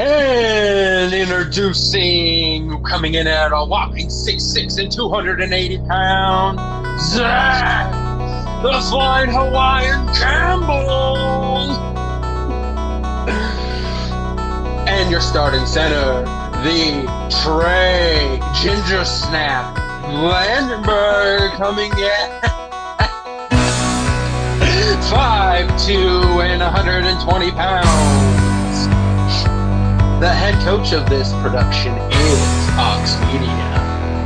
And introducing, coming in at a whopping 6'6 and 280 pounds, Zach, the Flying Hawaiian Campbell. And your starting center, the Trey Ginger Snap Landenberg, coming in. Five two and 120 pounds. The head coach of this production is Ox Media.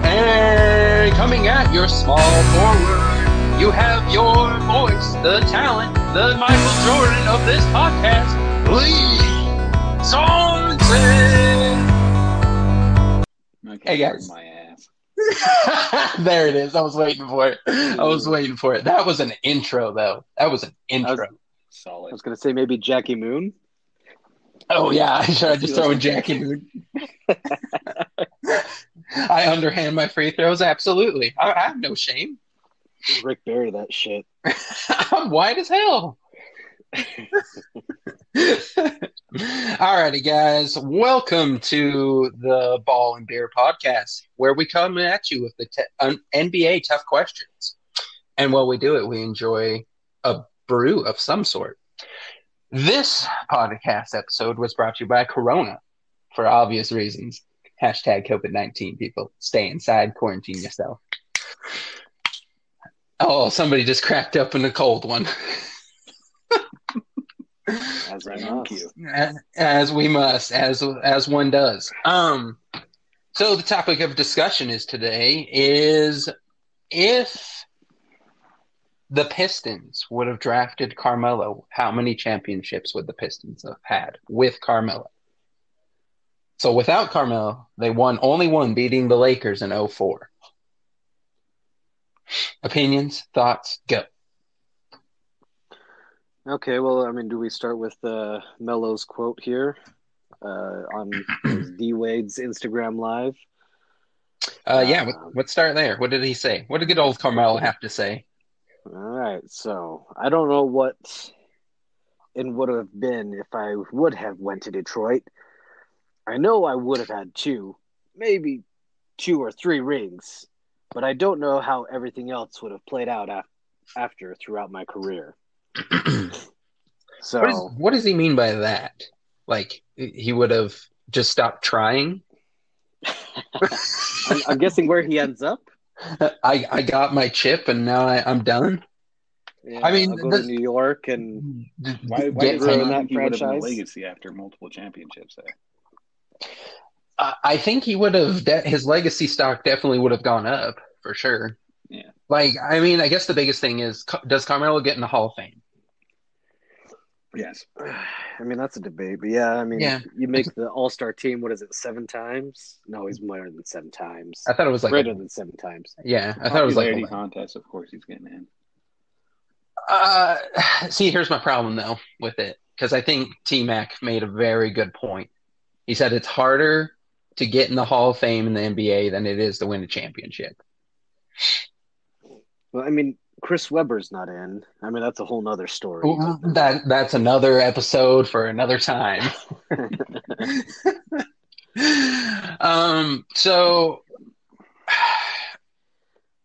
And coming at your small forward, you have your voice, the talent, the Michael Jordan of this podcast, Lee Sorensen. Okay, Hey, guys. My ass. there it is. I was waiting for it. I was waiting for it. That was an intro, though. That was an intro. I Solid. was gonna say maybe Jackie Moon. Oh yeah, should I just throw in Jackie Moon? I underhand my free throws. Absolutely, I, I have no shame. Rick Barry that shit. I'm white as hell. Alrighty, guys, welcome to the Ball and Beer podcast, where we come at you with the te- un- NBA tough questions, and while we do it, we enjoy a brew of some sort. This podcast episode was brought to you by Corona for obvious reasons. Hashtag COVID 19, people. Stay inside, quarantine yourself. Oh, somebody just cracked up in a cold one. As Right I on must. cue. As- As we must, as as one does. Um, so the topic of discussion is today is if the Pistons would have drafted Carmelo, how many championships would the Pistons have had with Carmelo? So without Carmelo, they won only one, beating the Lakers in 04. Opinions, thoughts, go. Okay, well, I mean, do we start with uh, Melo's quote here uh, on D Wade's Instagram Live? Uh, yeah, Um, let- let's start there. What did he say? What did good old Carmelo have to say? All right, so I don't know what it would have been if I would have went to Detroit. I know I would have had two, maybe two or three rings, but I don't know how everything else would have played out af- after throughout my career. So What, is, what does he mean by that? Like he would have just stopped trying? I'm, I'm guessing where he ends up. I I got my chip and now I, I'm done. Yeah, I mean, I'll go the- to New York and Why, why Get did ruin he him- that think would have a franchise? legacy after multiple championships there? I I think he would have de- his legacy stock definitely would have gone up for sure. Yeah. Like I mean, I guess the biggest thing is does Carmelo get in the Hall of Fame? Yes. I mean that's a debate, but yeah, I mean Yeah. you make the All Star team. What is it? Seven times? No, he's more than seven times. I thought it was like Greater than seven times. yeah, I thought it was like Popularity contest. Of course, he's getting in. Uh, see, here's my problem though with it because I think T Mac made a very good point. He said it's harder to get in the Hall of Fame in the NBA than it is to win a championship. Well, I mean Chris Webber's not in. I mean that's a whole nother story. That that's another episode for another time. um, so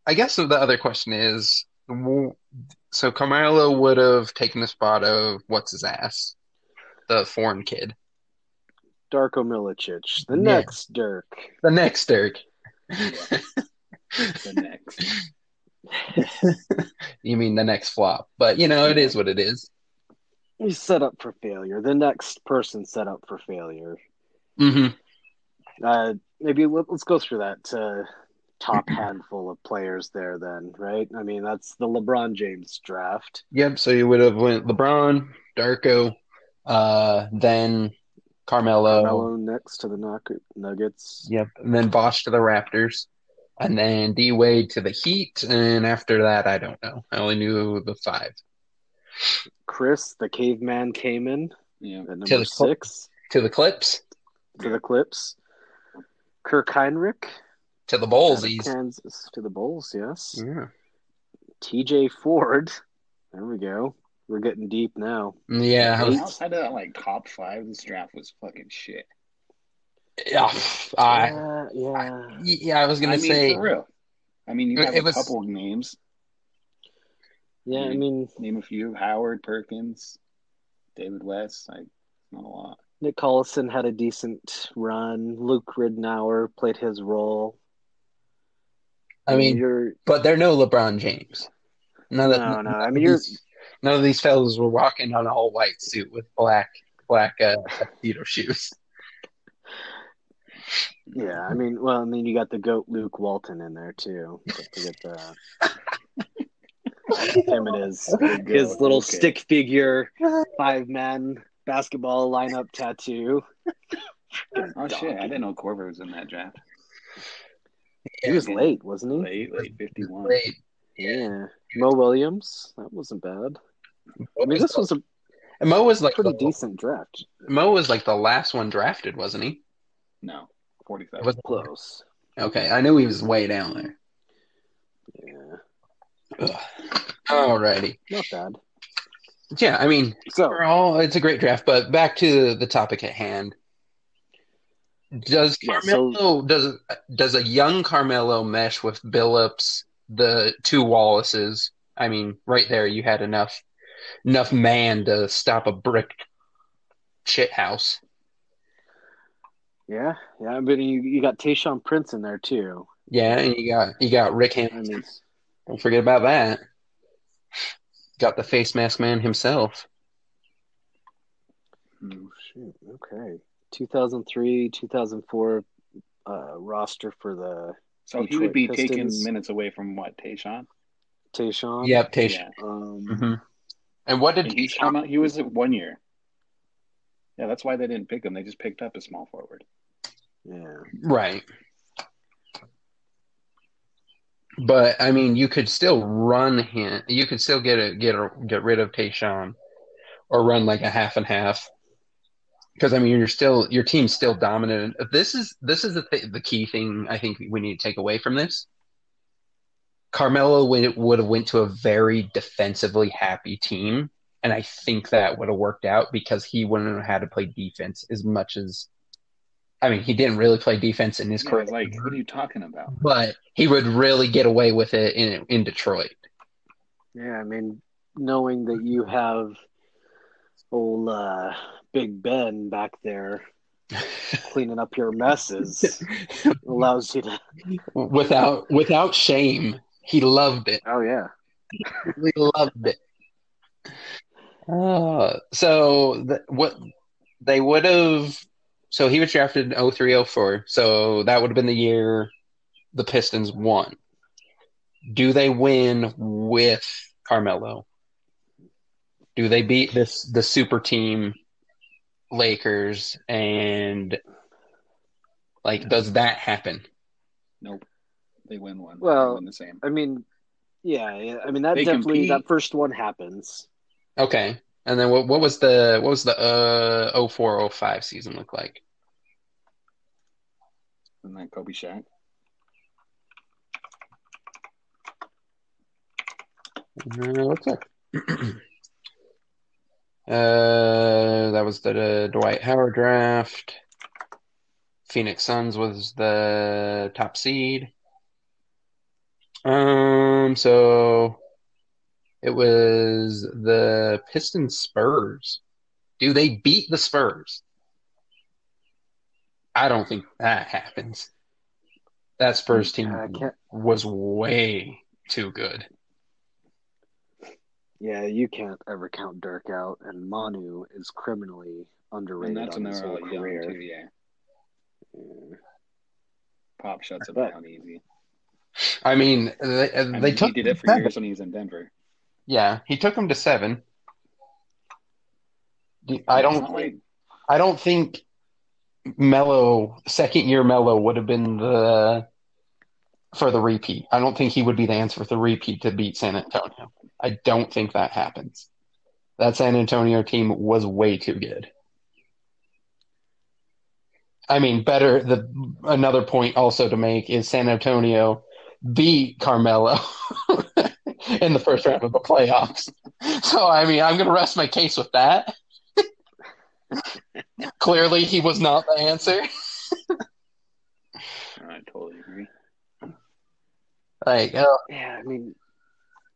I guess the other question is, so Carmelo would have taken the spot of what's his ass, the foreign kid, Darko Milicic, the Yeah. next Dirk. the next Dirk. The next. You mean the next flop? But you know, it is what it is. He's set up for failure. The next person set up for failure. hmm Uh, maybe let, let's go through that uh, top handful of players there. Then, right? I mean, that's the LeBron James draft. Yep. So you would have went LeBron, Darko, uh, then Carmelo. Carmelo next to the Nuggets. Yep. And then Bosh to the Raptors. And then D Wade to the Heat. And after that, I don't know. I only knew the five. Chris, the caveman, came in Yeah. at To number the Cl- six To the Clips. to the Clips. Kirk Hinrich, To the out of Kansas to the Bulls. Yes. Yeah. T.J. Ford. There we go. We're getting deep now. Yeah. I was- Outside of that, like top five, this draft was fucking shit. Yeah, I, yeah, yeah. yeah, I was gonna I mean, say for real. I mean, you It- have it a was- couple of names. Yeah, I mean, Name a few: Howard Perkins, David West. Like not a lot. Nick Collison had a decent run. Luke Ridnour played his role. I mean, you're but they're no LeBron James. None of, no, no. I mean, you're these, none of these fellas were walking on an all white suit with black black uh, tuxedo shoes. Yeah. I mean, well, I mean, you got the goat Luke Walton in there too. Don't forget the him and his his little okay. stick figure five man basketball lineup tattoo. Oh shit! I didn't know Korver was in that draft. He was late, wasn't he? Late, late fifty-one. Great. Yeah. Mo Williams, that wasn't bad. I mean, this was a And Mo was like pretty the, decent draft. Mo was like the last one drafted, wasn't he? No, forty-seven. Was Close. okay. I knew he was way down there. Yeah, Ugh. Alrighty. not bad. Yeah, I mean, So, overall, it's a great draft. But back to the topic at hand. Does Yeah, so- Carmelo does does a young Carmelo mesh with Billups, the two Wallaces? I mean, right there, you had enough enough man to stop a brick shit house. Yeah, yeah. but you, you got Tayshaun Prince in there too. Yeah, and you got you got Rick I mean, Don't forget about that. Got the face mask man himself. Oh shoot, okay. 2003, 2004 uh, roster for the So he would be Pistons. taking minutes away from what Tayshaun. Tayshaun. Yep, Tayshaun. Yeah. Um, hmm And what did And he's come out. He was at one year. Yeah, that's why they didn't pick him. They just picked up a small forward. Yeah. Right. But I mean, you could still run him. You could still get a get a, get rid of Tayshaun, or run like a half and half. Because I mean, you're still your team's still dominant. This is this is the th- the key thing I think we need to take away from this. Carmelo would would have went to a very defensively happy team, and I think that would have worked out because he wouldn't have had to play defense as much as. I mean, he didn't really play defense in his Yeah, career like, what are you talking about? but he would really get away with it in in Detroit. Yeah, I mean, knowing that you have old uh, Big Ben back there cleaning up your messes allows you to. without without shame, he loved it. Oh yeah, He loved it. Uh, so th- what they would have. So he was drafted in 03, 04. So that would have been the year the Pistons won. Do they win with Carmelo? Do they beat this the super team Lakers and like does that happen? Nope. They win one. Well, win the same. I mean, yeah, yeah. I mean that They definitely compete. that first one happens. Okay. And then what what was the what was the uh 04 05 season look like? Isn't that Kobe Shaq? Uh, what's that? uh, that was the uh, Dwight Howard draft. Phoenix Suns was the top seed. Um, so it was the Pistons Spurs. Do they beat the Spurs? I don't think that happens. That Spurs team I can't. was way too good. Yeah, you can't ever count Dirk out, and Manu is criminally underrated And that's on when his whole young career. too. Yeah. Yeah. Pop shuts it down easy. I mean, they, I they mean, took he did it for years when he was in Denver. Yeah, he took him to seven. I don't. I don't think Melo second year Melo would have been the for the repeat. I don't think he would be the answer for the repeat to beat San Antonio. I don't think that happens. That San Antonio team was way too good. I mean, better. The another point also to make is San Antonio beat Carmelo in the first round of the playoffs. So I mean, I'm going to rest my case with that. Clearly, he was not the answer. I totally agree. Like, uh, yeah, I mean,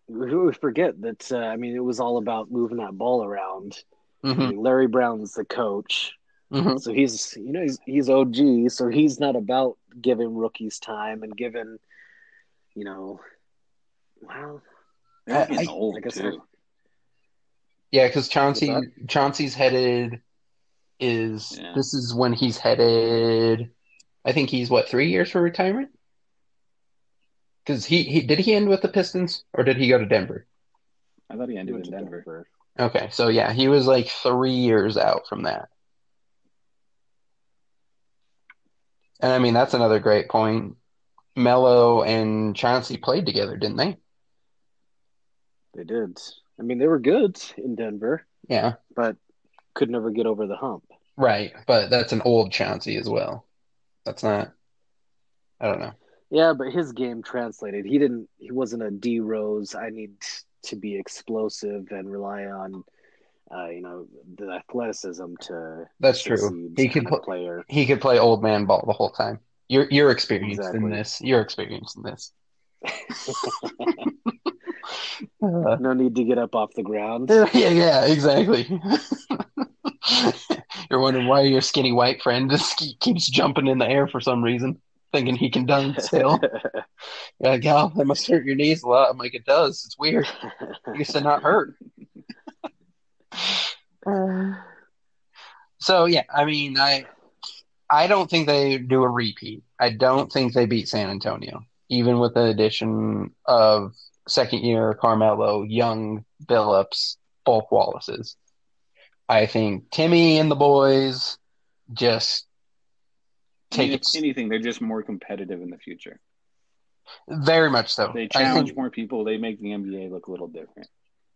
we forget that. Uh, I mean, it was all about moving that ball around. Mm-hmm. I mean, Larry Brown's the coach, mm-hmm. so he's you know he's he's OG, so he's not about giving rookies time and giving, you know, well, they're I- getting I- old I guess too. yeah, because Chauncey Chauncey's headed is Yeah. this is when he's headed. I think he's what three years for retirement. Because he, he did he end with the Pistons or did he go to Denver? I thought he he ended went in to Denver. Okay, so yeah, he was like three years out from that. And I mean, that's another great point. Mello and Chauncey played together, didn't they? They did. I mean, they were good in Denver, Yeah, but could never get over the hump. right. But that's an old Chauncey as well. That's not, I don't know. Yeah, but his game translated. He didn't. He wasn't a D Rose. I need to be explosive and rely on, uh, you know, the athleticism to That's true. He could put, player. he could play old man ball the whole time. You're you're experienced in this. You're experienced in this. Uh, No need to get up off the ground. yeah, yeah, exactly. You're wondering why your skinny white friend just keeps jumping in the air for some reason, thinking he can dunk still. You're like, oh, that must hurt your knees a lot. I'm like, it does. It's weird. You to not hurt. So yeah, I mean, I I don't think they do a repeat. I don't think they beat San Antonio, even with the addition of second year Carmelo, Young, Billups, both Wallaces. I think Timmy and the boys just take Any- it anything. They're just more competitive in the future. very much so. They challenge think more people. They make the NBA look a little different.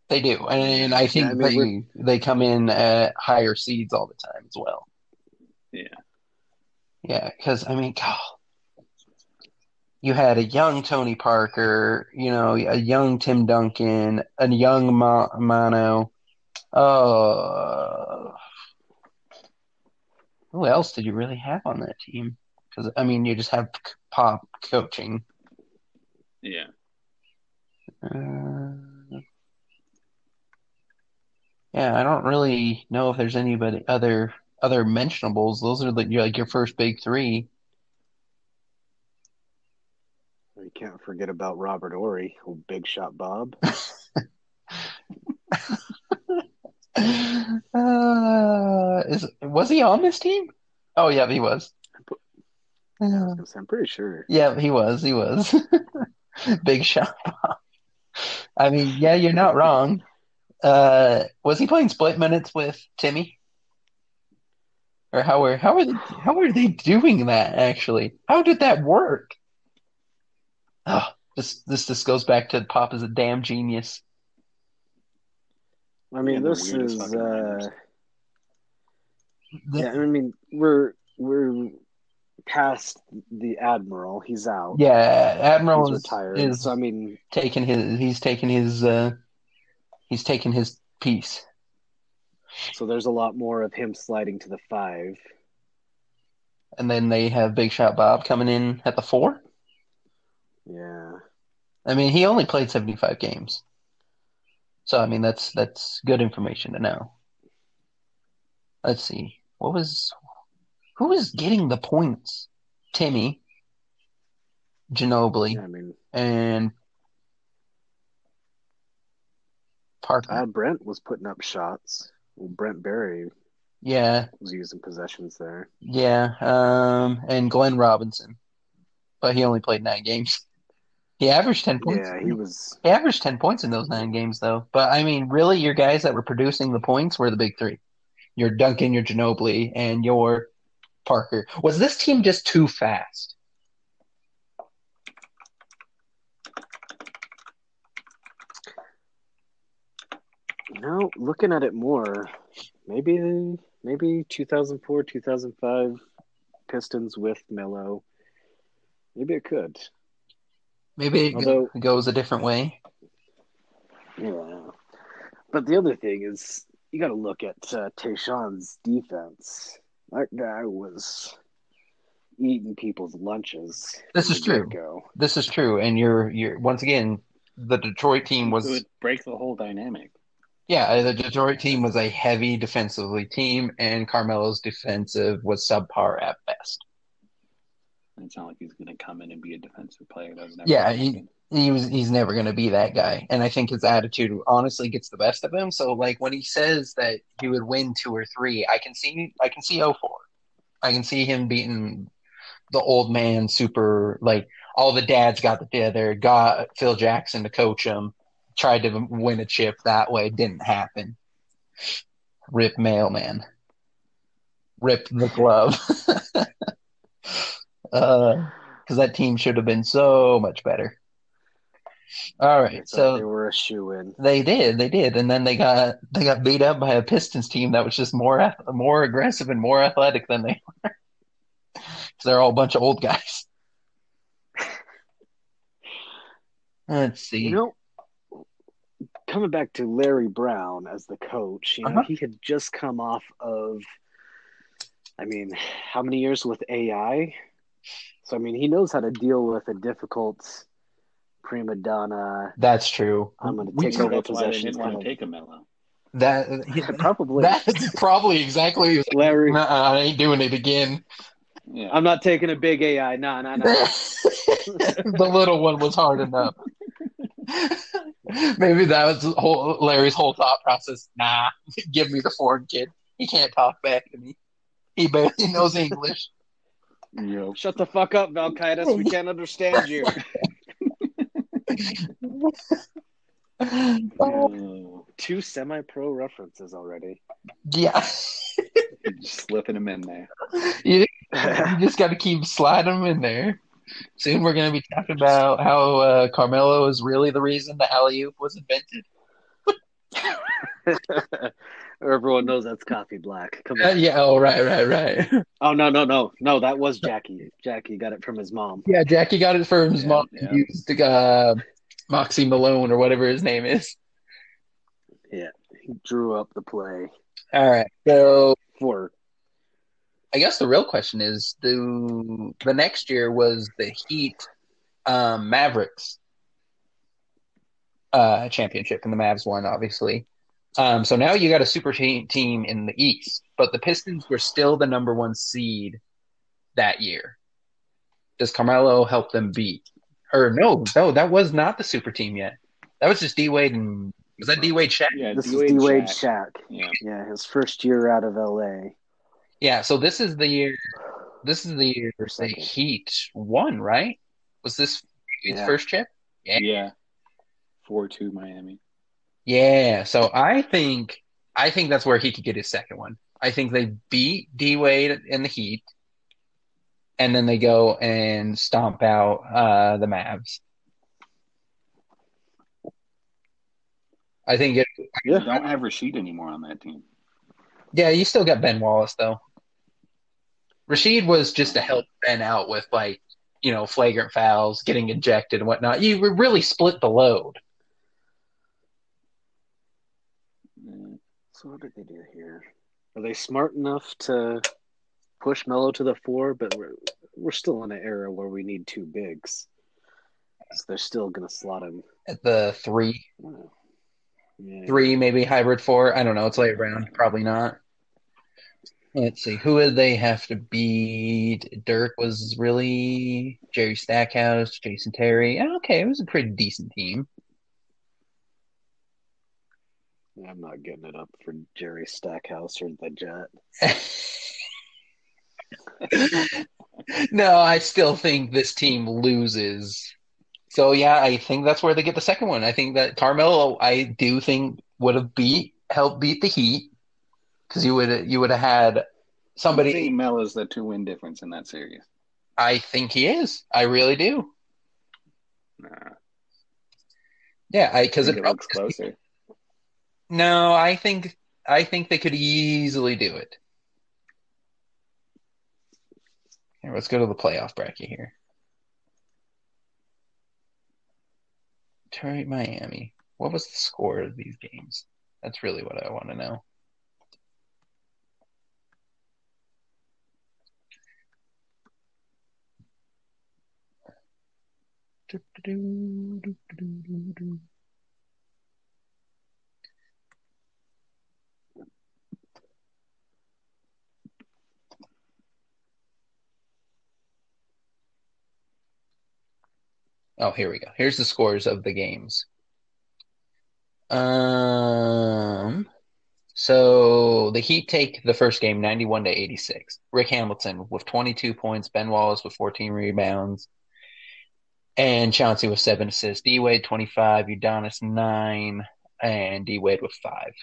they do, and I think Yeah, I mean, they they come in at higher seeds all the time as well. Yeah. Yeah, because I mean, God, you had a young Tony Parker, you know, a young Tim Duncan, a young Ma- Mano. Uh, who else did you really have on that team? Because I mean, you just have Pop coaching. Yeah. Uh, yeah, I don't really know if there's anybody other other mentionables. Those are like your like your first big three. You can't forget about Robert Horry, old Big Shot Bob. Uh, is was he on this team? Oh yeah, he was. I'm pretty sure. yeah, he was. He was. Big shot. Bob. I mean, yeah, you're not wrong. Uh, was he playing split minutes with Timmy? Or how were how are they how were they doing that actually? How did that work? Oh, this this just goes back to Pop is a damn genius. I mean, Yeah, this is. Uh, The- yeah, I mean, we're we're past the admiral. He's out. yeah, Admiral he's is, retired. is So I mean, taking his he's taking his uh he's taking his piece. so there's a lot more of him sliding to the five. And then they have Big Shot Bob coming in at the four. Yeah. I mean, he only played 75 games. So I mean, that's that's good information to know. Let's see. What was who was getting the points? Timmy, Ginobili, yeah I mean, and Parker. uh, Brent was putting up shots. Well, Brent Barry yeah, was using possessions there. yeah. Um, and Glenn Robinson, but he only played nine games. He averaged ten points. Yeah, he was. He averaged 10 points in those nine games, though. But I mean, really, your guys that were producing the points were the big three. Your Duncan, your Ginobili, and your Parker. Was this team just too fast? You know, looking at it more, maybe maybe 2004, 2005 Pistons with Melo. Maybe it could. Maybe it Although- goes a different way. Yeah. But the other thing is, you got to look at uh, Tayshaun's defense. That guy was eating people's lunches. This is true. get-go. This is true, and you're you're once again the Detroit team was It was would break the whole dynamic. yeah the Detroit team was a heavy defensively team, and Carmelo's defensive was subpar at best. It's not like he's going to come in and be a defensive player. That was never Yeah, he- He was he's never going to be that guy, and I think his attitude honestly gets the best of him. So like when he says that he would win two or three, I can see I can see 04. I can see him beating the old man super like all the dads got together, got Phil Jackson to coach him, tried to win a chip that way, didn't happen. Rip mailman. Rip the glove. uh because that team should have been so much better. All right, so right, they were a shoe in. they did, they did, and then they got they got beat up by a Pistons team that was just more more aggressive and more athletic than they were. So they're all a bunch of old guys. Let's see. You know, coming back to Larry Brown as the coach, you know, Uh-huh. he had just come off of, I mean, how many years with AI? So, I mean, he knows how to deal with a difficult prima donna. That's true. I'm gonna take took- over That's why didn't want Kind to of, take a Melo. that probably. that's probably exactly. Larry, Nuh-uh, I ain't doing it again. Yeah. I'm not taking a big AI. No, no, no. the little one was hard enough. Maybe that was whole, Larry's whole thought process. Nah, give me the foreign kid. He can't talk back to me. He barely knows English. Yep. Shut the fuck up, Vakidis. We can't understand you. Two semi-pro references already. yeah, just slipping them in there. you, you just got to keep sliding them in there. Soon we're going to be talking about how uh, Carmelo is really the reason the alley oop was invented. Everyone knows that's coffee black. Come Uh, on. yeah. Oh, right, right, right. Oh no, no, no, no. That was Jackie. Jackie got it from his mom. Yeah, Jackie got it from his Yeah, mom. yeah. He used uh, Moxie Malone or whatever his name is. Yeah, he drew up the play All right. So for I guess the real question is: the the next year was the Heat um, Mavericks uh, championship, and the Mavs won, obviously. Um, so now you got a super team team in the East, but the Pistons were still the number one seed that year. Does Carmelo help them beat? Or no, no, that was not the super team yet. That was just D Wade and was that D Wade Shaq? Yeah, this is D-Wade D Wade Shaq. Shaq. Yeah. Yeah, his first year out of L.A. Yeah. So this is the year. This is the year the Second. Heat won, right? Was this his Yeah. first chip? Yeah. Four two Miami. Yeah, so I think I think that's where he could get his second one. I think they beat D Wade in the Heat, and then they go and stomp out uh, the Mavs. I think it. Yeah. They don't have Rasheed anymore on that team. Yeah, you still got Ben Wallace though. Rasheed was just to help Ben out with like you know flagrant fouls, getting ejected and whatnot. You really split the load. Yeah. So what did they do here? Are they smart enough to push Melo to the four? But we're we're still in an era where we need two bigs. So they're still gonna slot him. At the three, Oh. Yeah. three, maybe hybrid four. I don't know. It's late round. Probably not. Let's see. Who would they have to beat? Dirk was really Jerry Stackhouse, Jason Terry. Yeah, Okay, it was a pretty decent team. Yeah, I'm not getting it up for Jerry Stackhouse or the Jet. no, I still think this team loses. So yeah, I think that's where they get the second one. I think that Carmelo, I do think would have beat helped beat the Heat because you would you would have had I somebody. think Melo's the two win difference in that series. I think he is. I really do. Nah, Yeah, I I because it it looks closer. No, I think I think they could easily do it. Here, let's go to the playoff bracket here. Detroit, Miami. What was the score of these games? That's really what I want to know. Do, do, do, Oh, here we go. Here's the scores of the games. Um, so the Heat take the first game 91 to 86. Rick Hamilton with 22 points, Ben Wallace with 14 rebounds, and Chauncey with seven assists. D Wade 25, Udonis 9, and D Wade with 5.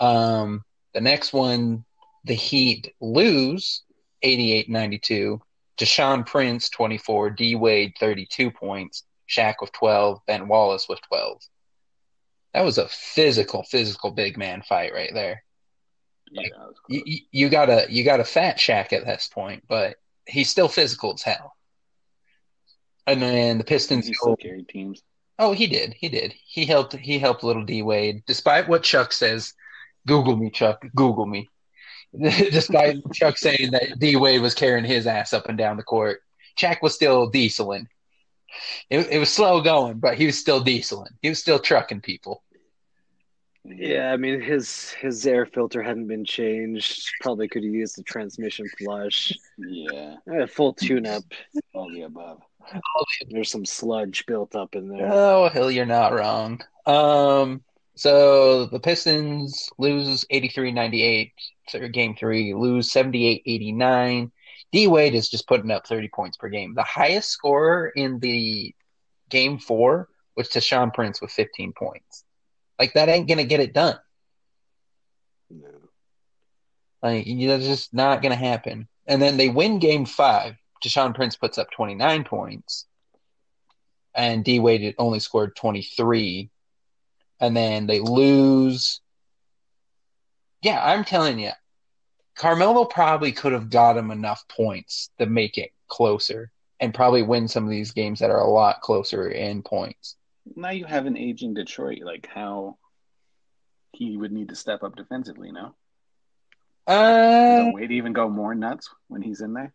Um, the next one, the Heat lose 88 92. Deshaun Prince 24, D Wade 32 points, Shaq with 12, Ben Wallace with 12. That was a physical, physical big man fight right there. Like, was You, you, got a you got a fat Shaq at this point, but he's still physical as hell. And then the Pistons he still carried teams. Oh, he did. He did. He helped. He helped little D Wade, despite what Chuck says. Google me, Chuck. Google me. despite Chuck saying that D Wade was carrying his ass up and down the court, Chuck was still dieseling. It, it was slow going, but he was still dieseling. He was still trucking people. Yeah, I mean his his air filter hadn't been changed. Probably could have used the transmission flush. Yeah, A full tune up. all the above. There's some sludge built up in there. Oh, hell, you're not wrong. Um, so the Pistons lose 83-98 for game three, lose 78-89. D Wade is just putting up 30 points per game. The highest scorer in the game four was Tayshaun Prince with 15 points. Like that ain't gonna get it done. No. Like you know, just not gonna happen. And then they win game five. Tayshaun Prince puts up 29 points, and D Wade only scored 23. And then they lose. Yeah, I'm telling you, Carmelo probably could have got him enough points to make it closer and probably win some of these games that are a lot closer in points. Now you have an aging Detroit. Like how he would need to step up defensively. No, Uh, does Wade even go more nuts when he's in there?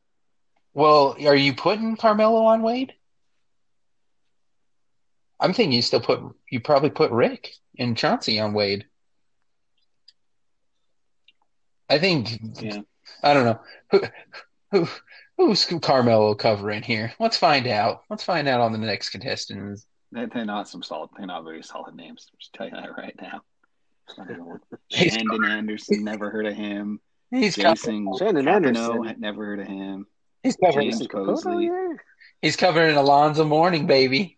well, are you putting Carmelo on Wade? I'm thinking you still put you probably put Rick and Chauncey on Wade. I think Yeah, I don't know who who who's Carmelo covering here. Let's find out. Let's find out on the next contestants. they, they're not some solid. They're not very solid names. I'm just tell you that right now. It's not gonna work. He's Shandon Anderson, never heard of him. He's covering, Jason Shannon Kapono, Anderson. had never heard of him. he's covering James Jason Mosley. Yeah. he's covering Alonzo Mourning, baby.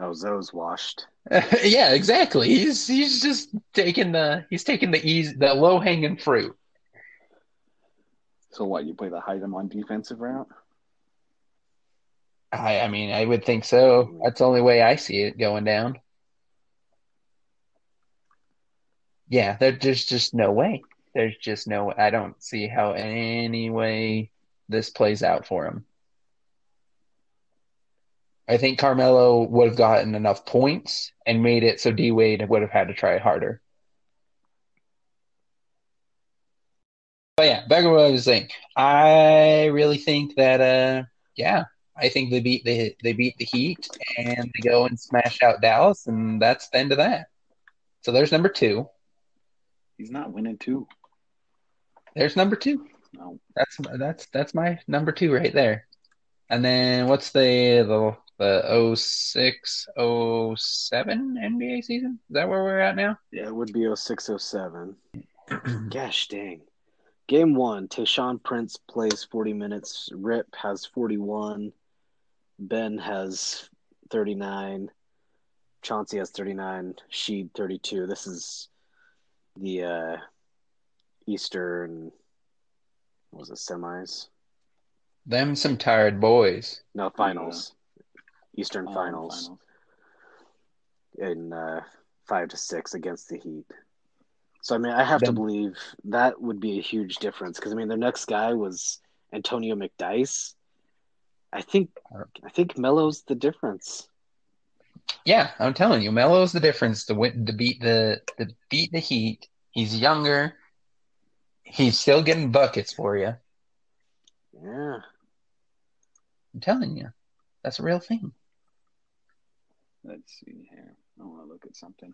Oh, Zoe's washed. yeah, exactly. He's he's just taking the he's taking the easy the low hanging fruit. So what? You play the hide him on defensive route? I I mean I would think so. That's the only way I see it going down. Yeah, there, there's just no way. There's just no. I don't see how any way this plays out for him. I think Carmelo would have gotten enough points and made it so D Wade would have had to try harder. But yeah, back to what I was saying. I really think that uh yeah, I think they beat the they beat the Heat and they go and smash out Dallas and that's the end of that. So there's number two. He's not winning two. There's number two. No, That's that's that's my number two right there. And then what's the the the 06 07 NBA season? Is that where we're at now? Yeah, it would be 0607. Gosh dang. Game one, Tayshaun Prince plays 40 minutes. Rip has 41. Ben has 39. Chauncey has 39. Sheed 32. This is the uh, Eastern, what was it, semis? Them some tired boys. No, finals. Eastern Oh, finals. in uh, five to six against the Heat. So I mean, I have to believe that would be a huge difference because I mean, the next guy was Antonio McDyess. I think I think Melo's the difference. Yeah, I'm telling you, Melo's the difference to win to beat the to beat the Heat. He's younger. He's still getting buckets for you. Yeah, I'm telling you. That's a real thing. Let's see here. I want to look at something.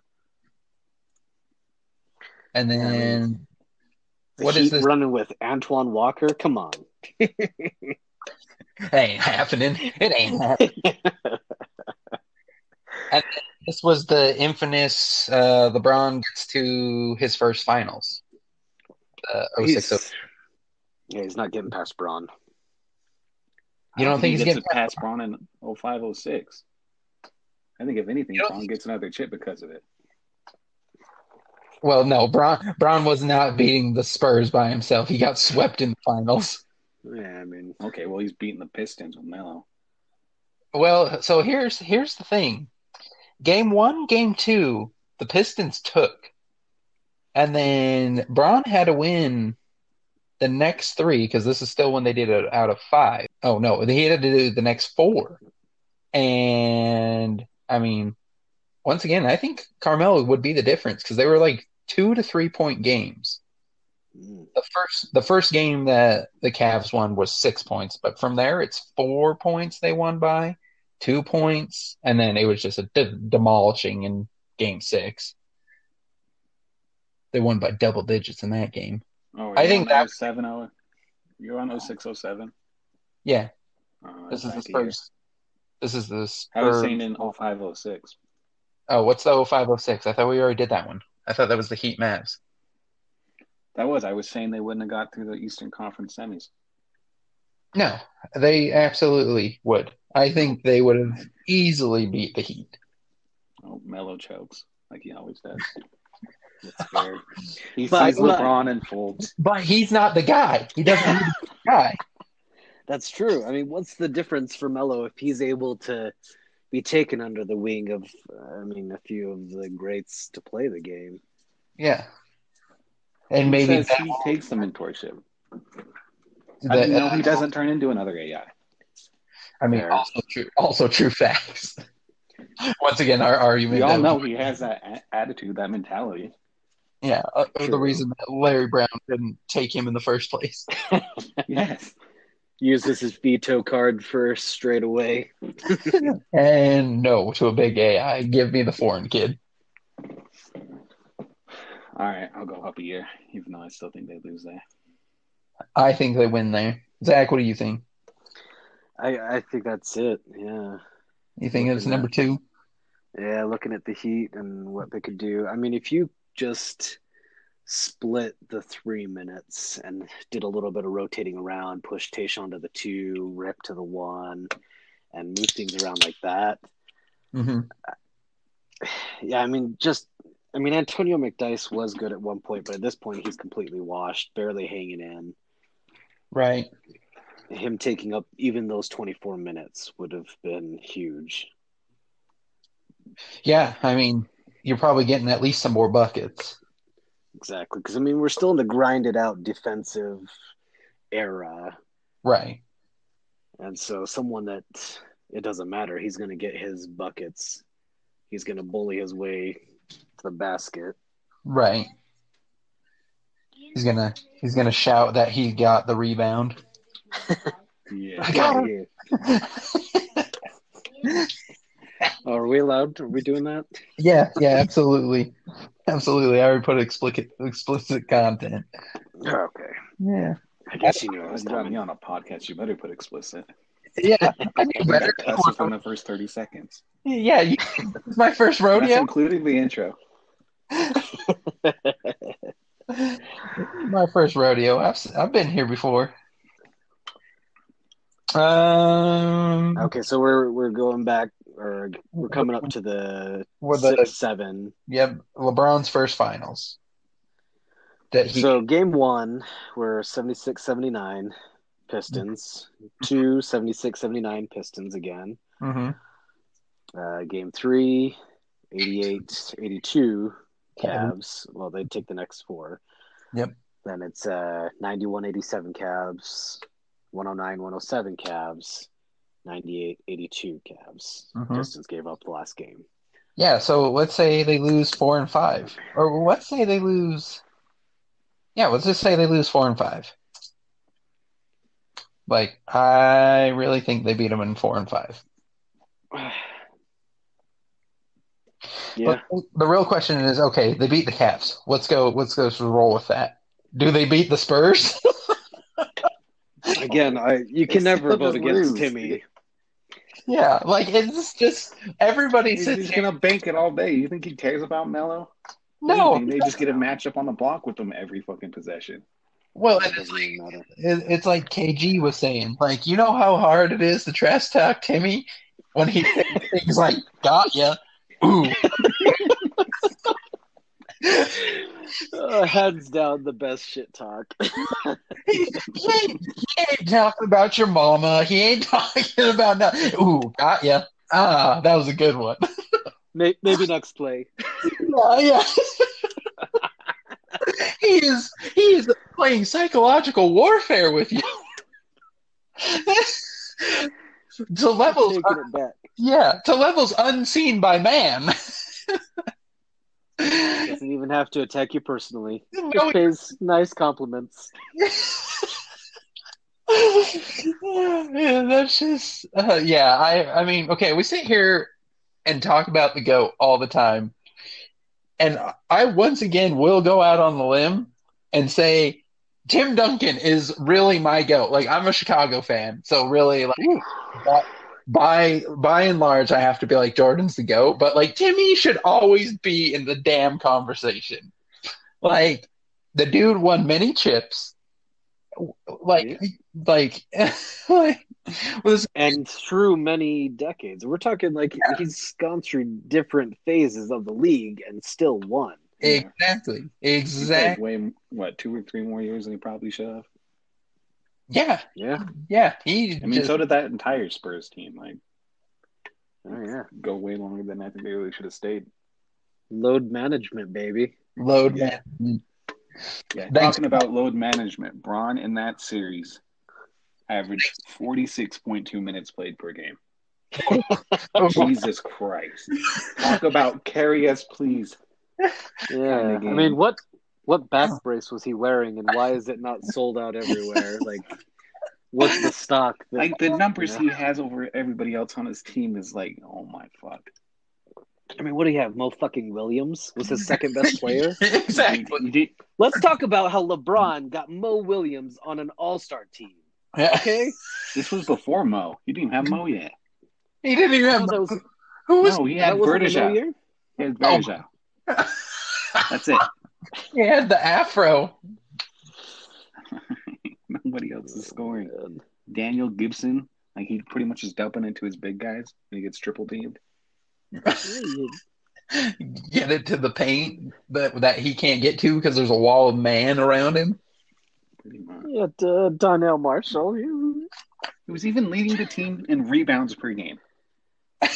And Yeah, I mean- then The What is this? running with Antoine Walker? Come on. it ain't happening. It ain't happening. This was the infamous uh, LeBron gets to his first finals. Uh, 06 He's- yeah, he's not getting past Bron. You don't I think he's getting past Bron in 05, 06? I think if anything, You don't Bron gets another chip because of it. Well, no, Bron Bron was not beating the Spurs by himself. He got swept in the finals. Yeah, I mean, Okay, well he's beating the Pistons with Melo. Well, so here's here's the thing. Game one, game two, the Pistons took. And then Bron had to win the next three, because this is still when they did it out of five. Oh no, he had to do the next four. And I mean, once again, I think Carmelo would be the difference because they were like two to three point games. mm, The first the first game that the Cavs won was six points, but from there it's four points they won by, two points, and then it was just a de- demolishing in game six. They won by double digits in that game. Oh, I think that- 07, oh, you're on 06, 07? Yeah, Uh, this is the first. a year. Spurs. This is this. I was saying in 05, 06. Oh, what's the 0506? I thought we already did that one. I thought that was the Heat Mavs. That was. I was saying they wouldn't have got through the Eastern Conference semis. No, they absolutely would. I think they would have easily beat the Heat. Oh, Melo chokes like he always does. that's fair. He But- sees LeBron and folds. But he's not the guy. He doesn't need the guy. That's true. I mean, what's the difference for Melo if he's able to be taken under the wing of, uh, I mean, a few of the greats to play the game? Yeah. And He maybe says that, he takes the mentorship. How do that- you know he doesn't turn into another AI? I mean, Fair. also true, also true facts. Once again, our argument. We all that- know he has that a- attitude, that mentality. Yeah, uh, the reason that Larry Brown didn't take him in the first place. Yes. Uses his veto card first straight away. And no to a big AI. Give me the foreign kid. All right, I'll go up a year, even though I still think they lose there. I think they win there. Zach, what do you think? I, I think that's it. Yeah. You think it's number at- two? Yeah, looking at the Heat and what they could do. I mean, if you just split the three minutes and did a little bit of rotating around, push Tayshaun to the two, Rip to the one, and move things around like that. hmm Yeah, I mean, just I mean, Antonio McDyess was good at one point, but at this point, he's completely washed, barely hanging in. Right. Him taking up even those 24 minutes would have been huge. Yeah, I mean, you're probably getting at least some more buckets. Exactly. Because, I mean, we're still in the grinded out defensive era. Right. And so, someone that it doesn't matter, he's going to get his buckets. He's going to bully his way to the basket. Right. He's gonna he's gonna shout that he got the rebound. Yeah. I got Get out of here. Oh, are we allowed? Are we doing that? yeah, yeah, absolutely, absolutely. I already put explicit explicit content. Okay. Yeah, I guess you knew I was You got me coming. on a podcast. You better put explicit. yeah. I knew better. cuss within the first 30 seconds. Yeah, you, it's my first That's rodeo. including the intro. my first rodeo. I've I've been here before. Um, Okay, so we're we're going back, or we're coming up to the With the- six, seven. Yep, LeBron's first finals. That he So game one, we're 76 79 Pistons. Two, 76 79 Pistons again. Mhm. Uh, game three, 88 82 Cavs. Cavs. Well, they take the next four. Yep. Then it's uh, 91 87 Cavs, 109 107 Cavs, 98 82 Cavs. Mhm. Pistons gave up the last game. Yeah, so let's say they lose four and five, or let's say they lose. Yeah, let's just say they lose four and five. Like, I really think they beat them in four and five. yeah. But the real question is, okay, they beat the Cavs. Let's go. Let's go roll with that. Do they beat the Spurs? Again, I you can They never vote against lose. Timmy. yeah, like it's just everybody He's sits just here. gonna bank it all day. You think he cares about Melo? No, they just get a matchup on the block with them every fucking possession. well, It it's like even matter. it- it's like KG was saying, like you know how hard it is to trash talk Timmy when he says things like "got ya," ooh, Uh, hands down, the best shit talk. he, he ain't, he ain't talking about your mama. He ain't talking about no. Ooh, got ya. Ah, that was a good one. May- Maybe next play. Yeah, yeah. he is he is playing psychological warfare with you. to levels, yeah, to levels unseen by man. Doesn't even have to attack you personally. No, Just pays nice compliments. yeah, that's just uh, yeah. I I mean, okay, we sit here and talk about the goat all the time, and I once again will go out on the limb and say Tim Duncan is really my goat. Like I'm a Chicago fan, so really like. By by and large, I have to be like Jordan's the goat, but like Timmy should always be in the damn conversation. Like the dude won many chips. Like like like was And through many decades. We're talking like he's gone through different phases of the league and still won. Exactly exactly way what two or three more years than he probably should have. Yeah Yeah. yeah he I mean, just so did that entire Spurs team. Like, Oh yeah. go way longer than I think they really should have stayed. Load management, baby. load Yeah. man. Yeah, Thanks. talking about load management, Bron in that series averaged forty six point two minutes played per game. Jesus Christ! Talk about carry us, please. Yeah. I mean what what back oh. brace was he wearing and why is it not sold out everywhere? Like what's the stock that, Like the numbers Yeah. he has over everybody else on his team is like, oh my fuck. I mean, what do you have? Mo fucking Williams was his second best player. exactly Let's talk about how LeBron got Mo Williams on an All Star team. yeah. Okay, this was before Mo. You didn't even have Mo yet. he didn't even have that was who was No, he had that Mo He had Oh. That's it. He had the afro Nobody else is scoring. Daniel Gibson, like he pretty much is dumping into his big guys and he gets triple teamed. get it to the paint that that he can't get to because there's a wall of man around him. Pretty much. Yeah, uh, Donyell Marshall. He was even leading the team in rebounds per game.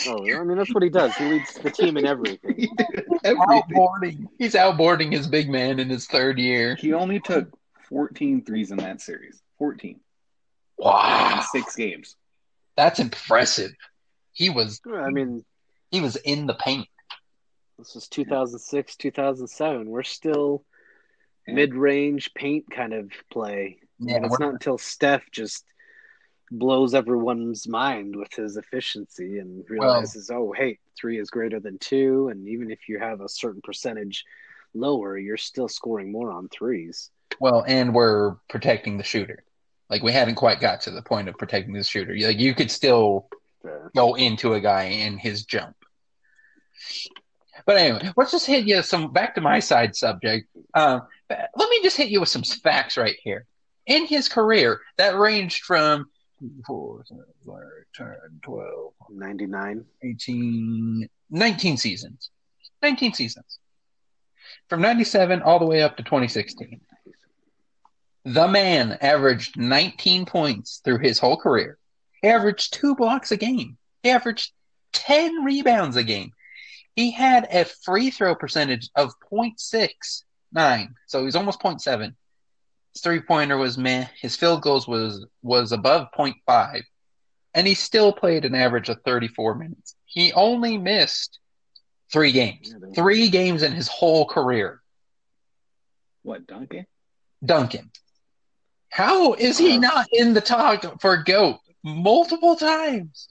Oh, I mean that's what he does. He leads the team in everything. He everything. Outboarding. He's outboarding his big man in his third year. He only took 14 threes in that series. 14 in Wow, six games. that's impressive. He was I mean, he was in the paint. this is 2006, 2007. We're still Yeah. mid-range paint kind of play. Yeah, and it's not until Steph just blows everyone's mind with his efficiency and realizes, oh, hey, three is greater than two, and even if you have a certain percentage lower, you're still scoring more on threes. Well, and we're protecting the shooter. Like we hadn't quite got to the point of protecting the shooter. Like you could still go into a guy in his jump. But anyway, let's just hit you some back to my side subject. Uh, let me just hit you with some facts right here. In his career, that ranged from 4, 10, 12, 99. 18, 19 seasons. 19 seasons. From 97 all the way up to 2016. The man averaged 19 points through his whole career. He averaged two blocks a game. He averaged 10 rebounds a game. He had a free throw percentage of 0.69. So he's almost 0.7. His three pointer was meh. His field goals was was above 0.5. And he still played an average of 34 minutes. He only missed three games. Three games in his whole career. What, Duncan? Duncan. How is he Uh, not in the talk for GOAT multiple times?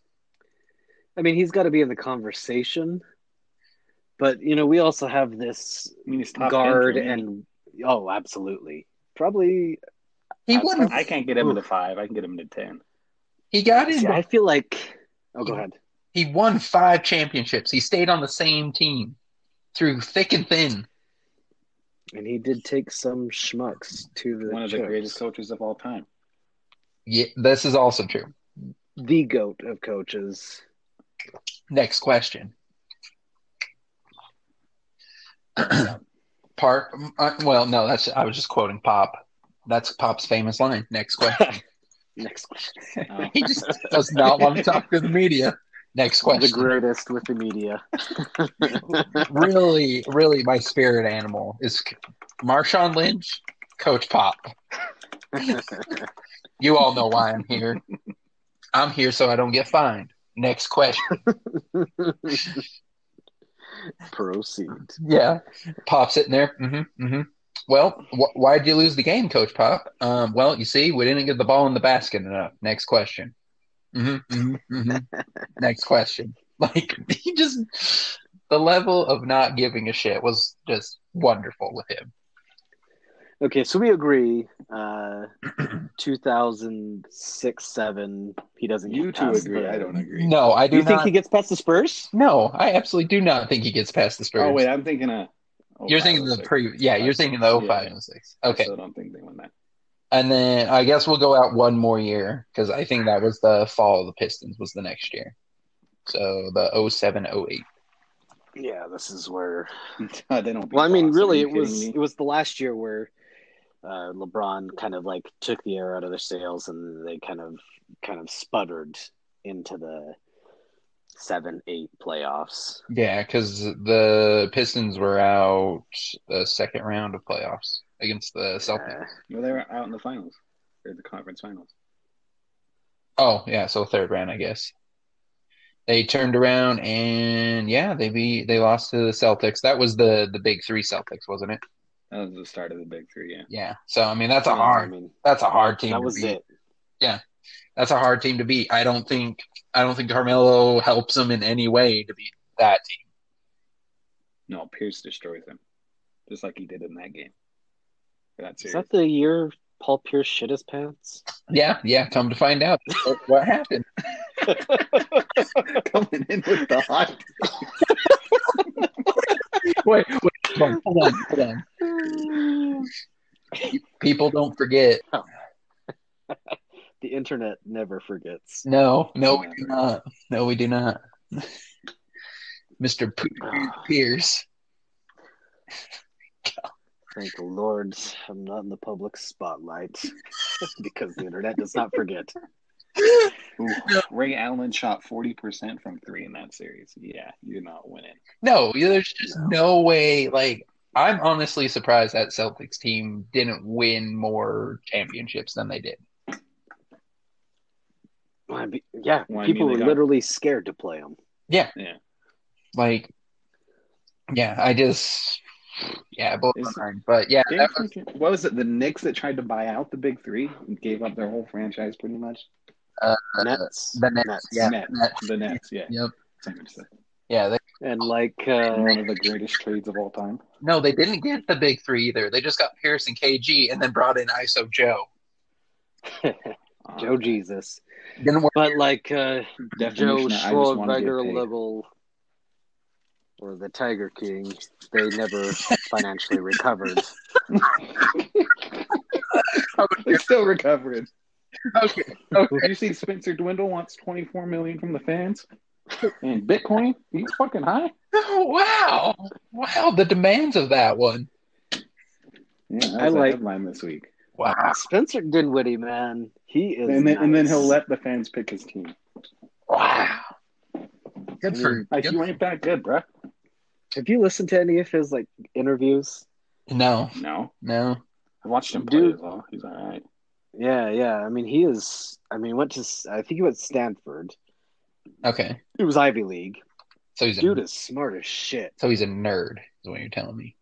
I mean, he's got to be in the conversation. But you know, we also have this I mean, he's top 10 guard and oh, absolutely, probably. He I- won. I can't get him to five. I can get him to ten. He got in. See, I feel like. Oh, go ahead. He won five championships. He stayed on the same team through thick and thin. And he did take some schmucks to the One of the greatest coaches of all time. Yeah, this is also true. the goat of coaches. Next question. Part. Uh, well, no, that's. I was just quoting Pop. That's Pop's famous line. Next question. Next question. Oh. he just does not want to talk to the media. Next question. The greatest with the media. really, really, my spirit animal is Marshawn Lynch, Coach Pop. You all know why I'm here. I'm here so I don't get fined. Next question. Proceed. Yeah, Pop sitting there. Mm-hmm, mm-hmm. Well, wh- why did you lose the game, Coach Pop? Um, well, you see, we didn't get the ball in the basket enough. Next question. Mm-hmm, mm-hmm, mm-hmm. Next question. Like he just the level of not giving a shit was just wonderful with him. Okay, so we agree. Uh, 2006, seven. He doesn't. You get two past agree. the- I don't agree. No, I do Do You think not. he gets past the Spurs? no, I absolutely do not think he gets past the Spurs. Oh wait, I'm thinking of. oh, you're five, thinking oh, the six. pre. Yeah, you're thinking the 05 Yeah. and 06. I Okay, still don't think they won that. and then I guess we'll go out one more year because I think that was the fall of the Pistons was the next year. So the 07, 08. Yeah, this is where. they don't. beat Well, I mean, Boston. Are really, you it was kidding it was the last year where uh, LeBron kind of like took the air out of their sails, and they kind of kind of sputtered into the seven, eight playoffs. Yeah, because the Pistons were out the second round of playoffs against the Celtics. Uh, Well, they were out in the finals or the conference finals. Oh, yeah, so third round, I guess. They turned around and yeah, they beat they lost to the Celtics. That was the the big three Celtics, wasn't it? That was the start of the big three. Yeah. Yeah. So I mean that's a hard I mean, that's a hard team that to was beat. it. Yeah. That's a hard team to beat. I don't think I don't think Carmelo helps them in any way to beat that team. No, Pierce destroys them, just like he did in that game. For that Is series. that the year Paul Pierce shit his pants? Yeah, yeah, come to find out what, what happened. Coming in with the hot. Wait, wait, hold on, hold on, hold on. People don't forget. the internet never forgets. No, no, we do not. No, we do not. Mr. P- ah. Pierce. Thank the Lord I'm not in the public spotlight because the internet does not forget. Ooh, Ray Allen shot forty percent from three in that series. Yeah, you're not winning. No, there's just no way. Like, I'm honestly surprised that Celtics team didn't win more championships than they did. I mean, yeah, Well, I people mean, were they got- literally scared to play them. Yeah. Yeah. Like, yeah, I just, yeah, both Is- mine. But yeah, was, what was it? The Knicks that tried to buy out the big three and gave up their whole franchise pretty much. Nets, the Nets, yeah. Nets, Nets. the Nets. Yeah, yep, Same as yeah. They, and like uh, one of the greatest trades of all time. no, they didn't get the big three either. They just got Pierce and KG, and then brought in ISO Joe. Uh, Joe Jesus, Didn't work. but like uh, Joe definition of I just wanna get Schwarzenegger level or the Tiger King, they never financially recovered. They're still recovering. Okay, okay. Did you see Spencer Dinwiddie wants 24 million from the fans? And Bitcoin, he's fucking high. Oh, wow, wow, the demands of that one. Yeah, that I was a like- headline this week. Wow, Spencer Dinwiddie, man, he is. And then, and then he'll let the fans pick his team. wow. Good I for mean, Like good you ain't that good, bruh. Have you listened to any of his like interviews? No, No, no. I watched him play Dude. as well. He's all right. Yeah, yeah. I mean, he is. I mean, went to. I think he went to Stanford. Okay, It was Ivy League. so he's a, Dude is smart as shit, so he's a nerd, is what you're telling me.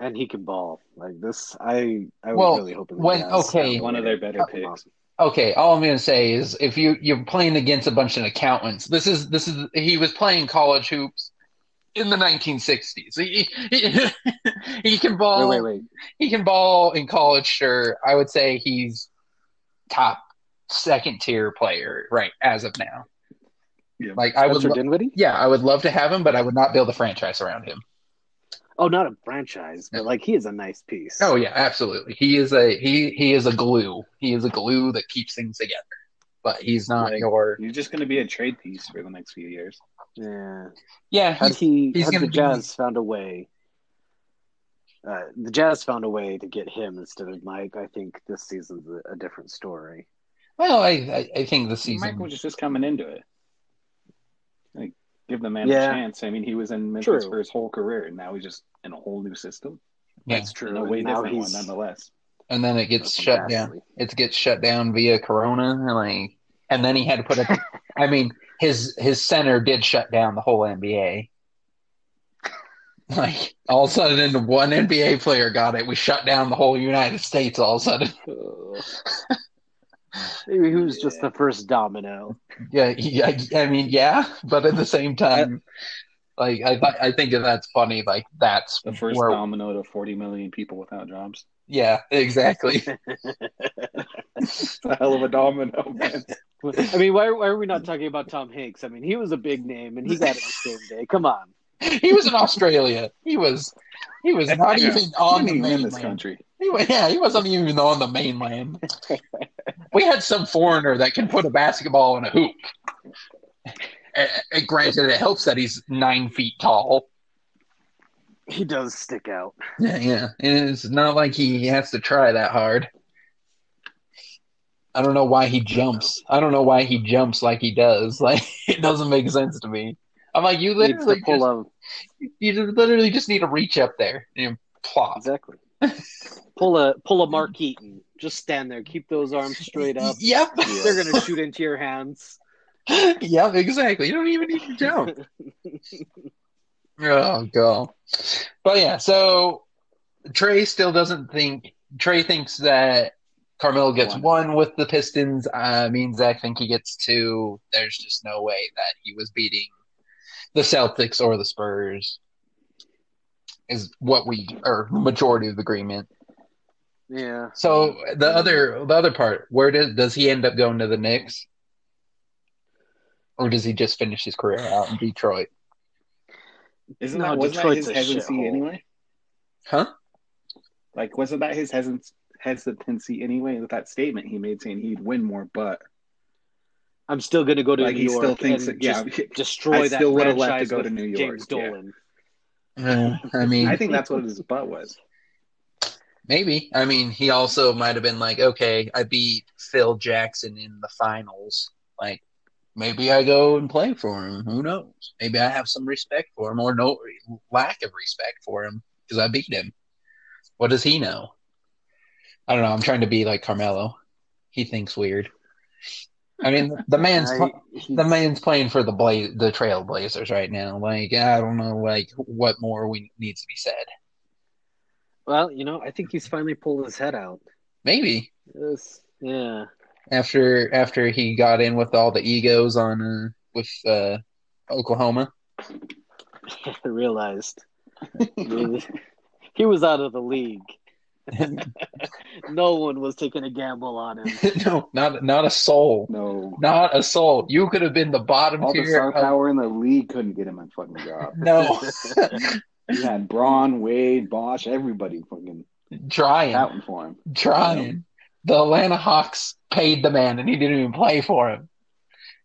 and he can ball like this. I I was Well, really hoping. when- Jazz okay. One way of their better cut him picks. okay, all I'm gonna say is if you you're playing against a bunch of accountants, this is this is he was playing college hoops in the 1960s. He he, he can ball. Wait, wait, wait. He can ball in college. Sure, I would say he's top second tier player right as of now. Yeah. Like I would, Spencer lo- Dinwiddie? yeah, I would love to have him, but I would not build a franchise around him. Oh, not a franchise, but like he is a nice piece. Oh yeah, absolutely. He is a he he is a glue. He is a glue that keeps things together. But he's not Like- your He's just going to be a trade piece for the next few years. Yeah. yeah. Had He's, he he's had gonna the be- Jazz found a way uh, the Jazz found a way to get him instead of Mike, I think this season's a, a different story. well, I, I I think the season. Mike was just coming into it. Like, give the man Yeah. a chance. I mean, he was in Memphis True. for his whole career, and now he's just in a whole new system. yeah, That's true. In a way And now different one, he's nonetheless. and then it gets shut down. It gets shut down via Corona, and like, and then he had to put up. I mean, his his center did shut down the whole NBA. Like all of a sudden, one NBA player got it. We shut down the whole United States. All of a sudden. Maybe he was just the first domino. yeah, yeah. I mean, yeah, but at the same time, like I I think that's funny. Like that's The first where- domino to 40 million people without jobs. Yeah, exactly. It's a hell of a domino, man. I mean, why, why are we not talking about Tom Hanks? I mean, he was a big name and he got it the same day. Come on. he was in Australia. He was he was not Yeah. even on the He in this mainland. country. He yeah, he wasn't even on the mainland. we had some foreigner that can put a basketball in a hoop. Uh, uh, granted, it helps that he's nine feet tall. He does stick out. Yeah, yeah. And it's not like he has to try that hard. I don't know why he jumps. I don't know why he jumps like he does. Like it doesn't make sense to me. I'm like, you literally pull just, up. you just literally just need to reach up there and plop. Exactly. pull a pull a Mark Eaton. Just stand there. Keep those arms straight up. Yep. They're gonna shoot into your hands. yep, exactly. You don't even need to jump. Oh god. But yeah, so Trey still doesn't think Trey thinks that Carmelo gets One. one with the Pistons. Uh, I mean Zach think he gets two. There's just no way that he was beating the Celtics or the Spurs. Is what we or majority of the agreement. yeah. So the other the other part, where does does he end up going to the Knicks? Or does he just finish his career out in Detroit? Isn't No, that wasn't that his hesitancy shithole. anyway? Huh? Like, wasn't that his hesit- hesitancy anyway with that statement he made saying he'd win more, but I'm still gonna go to like New he York still thinks and that, yeah, destroy I that still would've left franchise to go to New York, James yeah. Dolan. Uh, I mean, I think that's what his butt was. maybe. I mean, he also might have been like, okay, I beat Phil Jackson in the finals. Like, maybe I go and play for him. Who knows? Maybe I have some respect for him or no lack of respect for him because I beat him. What does he know? I don't know. I'm trying to be like Carmelo. He thinks weird. I mean, the man's I- the man's playing for the Bla- the Trailblazers right now. Like, I don't know, like what more we needs to be said. well, you know, I think he's finally pulled his head out. Maybe Yes. Yeah. After after he got in with all the egos on uh, with uh, Oklahoma. I realized he he was out of the league. No one was taking a gamble on him. no, not not a soul, No, not a soul. You could have been the bottom all the tier. star of- power in the league couldn't get him a fucking job. no, You had Bron, Wade, Bosh, everybody fucking trying, shouting for him. trying. The Atlanta Hawks paid the man, and he didn't even play for him.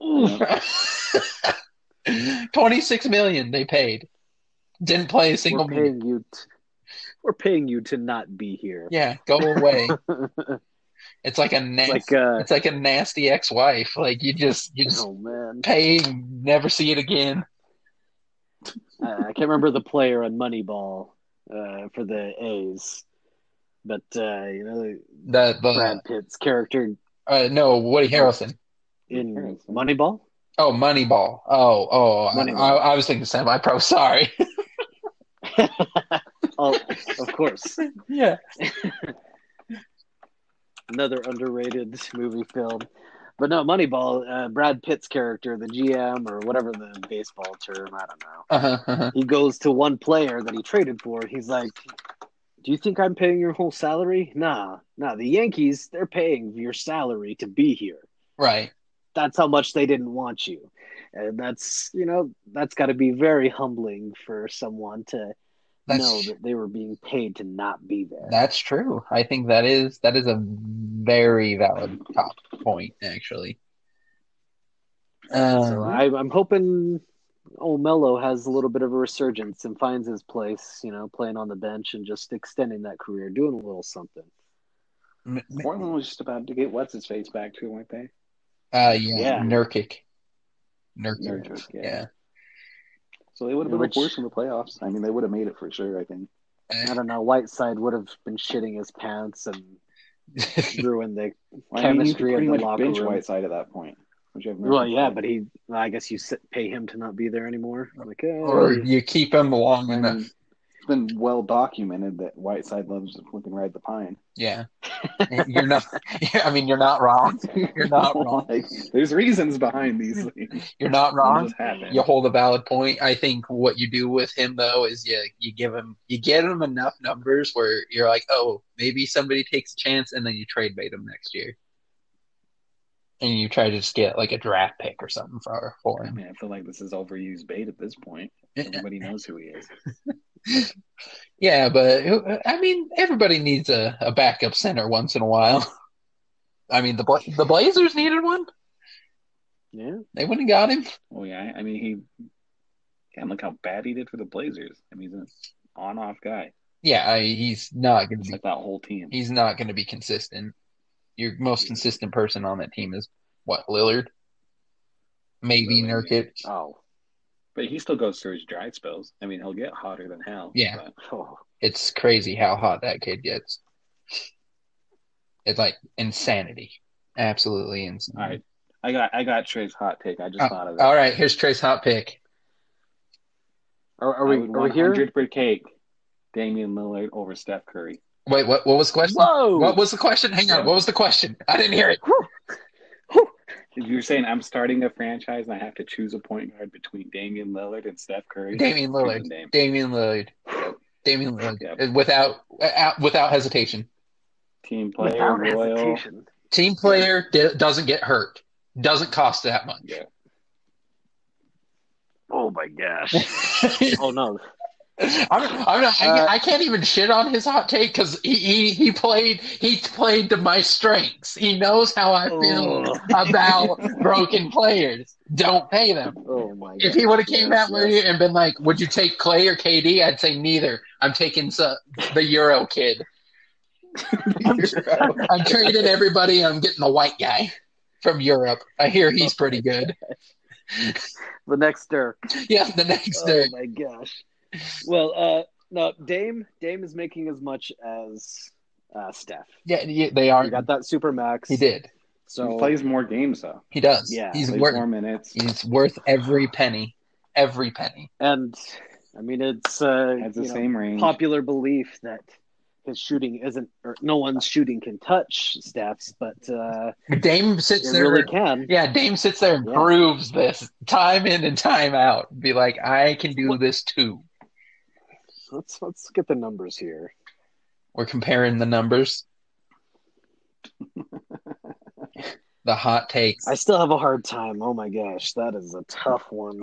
Twenty six million they paid. Didn't play a single we're minute. paying you. T- we're paying you to not be here. Yeah, go away. it's like a nasty. like uh, it's like a nasty ex-wife. Like you just you just oh man, pay, never see it again. I, I can't remember the player on Moneyball uh, for the A's, but uh, you know The the Brad Pitt's character uh, no Woody Harrelson. in Moneyball. Oh, Moneyball. Oh, oh, I, Moneyball. I, I was thinking Semi Pro. Sorry. oh, of course. yeah. another underrated movie film. But no, Moneyball. Uh, Brad Pitt's character, the GM or whatever the baseball term, I don't know. Uh-huh, uh-huh. He goes to one player that he traded for. He's like, "Do you think I'm paying your whole salary? Nah, nah. The Yankees, they're paying your salary to be here. Right. That's how much they didn't want you." And that's you know that's got to be very humbling for someone to That's know that they were being paid to not be there. that's true. I think that is that is a very valid top point, actually. So Um, I, I'm hoping old Melo has a little bit of a resurgence and finds his place, you know, playing on the bench and just extending that career, doing a little something. m- m- Portland was just about to get what's his face back too, weren't they? uh, yeah, Yeah. Nurkic. Nurkic. Nurkic, yeah. yeah. So they would have been Which- a force in the playoffs. I mean, they would have made it for sure. I think. I don't know. Whiteside would have been shitting his pants and ruined the. Well, I mean, you could Chemistry of pretty the much locker bench room. Whiteside at that point. Which you have no Well, yeah, control. but he. well, I guess you sit, pay him to not be there anymore. Like, eh, or you keep him long I enough. it's been well documented that Whiteside loves to flipping ride the pine. Yeah. You're not I mean you're not wrong. You're not wrong. Like, there's reasons behind these things. You're not wrong. You hold a valid point. I think what you do with him though is you you give him you get him enough numbers where you're like, oh, maybe somebody takes a chance, and then you trade bait him next year, and you try to just get like a draft pick or something for for I him. mean, I feel like this is overused bait at this point. Everybody knows who he is. Yeah, but I mean, everybody needs a, a backup center once in a while. I mean, the Bla- the Blazers needed one. yeah. They wouldn't have got him. Oh yeah, I mean he. And look how bad he did for the Blazers. I mean, he's an on-off guy. Yeah, I, he's not going to be. like that whole team. He's not going to be consistent. Your most consistent person on that team is what Lillard, maybe Lillard, Nurkic. Oh. But he still goes through his dry spells. I mean, he'll get hotter than hell. Yeah. but- oh. It's crazy how hot that kid gets. It's like insanity, absolutely insane. all right, I got I got Trey's hot take. I just Uh, thought of it. all right, here's Trey's hot pick. Are, are we, are we here? 100 per cake. Damian Lillard over Steph Curry. Wait, what? What was the question? Whoa! What was the question? Hang on. What was the question? I didn't hear it. You're saying I'm starting a franchise and I have to choose a point guard between Damian Lillard and Steph Curry, Damian Lillard. a. Damian Lillard. Damian Lillard. Yep. Without uh, without hesitation. Team player, Without loyal. hesitation. Team player d- doesn't get hurt. Doesn't cost that much. Yeah. Oh my gosh. oh no. I'm, I'm not, Uh, I, I can't even shit on his hot take because he, he he played he played to my strengths. He knows how I feel Oh. about broken players. Don't pay them. Oh my God. If he would have came Yes, out with yes. you and been like, "Would you take Klay or KD?" I'd say neither. I'm taking the, the Euro kid. I'm trading everybody. I'm getting the white guy from Europe. I hear he's pretty good. The next Dirk. Yeah, the next Oh Dirk. Oh my gosh. Well, uh no, Dame Dame is making as much as uh Steph. Yeah, yeah, they are. He got that super max. He did. So he plays more games though. He does. Yeah. he's worth. more minutes. He's worth every penny. Every penny. and I mean it's uh Has the know, same range. popular belief that his shooting isn't or no one's shooting can touch Steph's, but uh Dame sits there. really can. Yeah, Dame sits there and Yeah. proves this time in and time out. Be like, I can do What- this too. Let's let's get the numbers here. We're comparing the numbers. the hot takes. I still have a hard time. Oh my gosh, that is a tough one.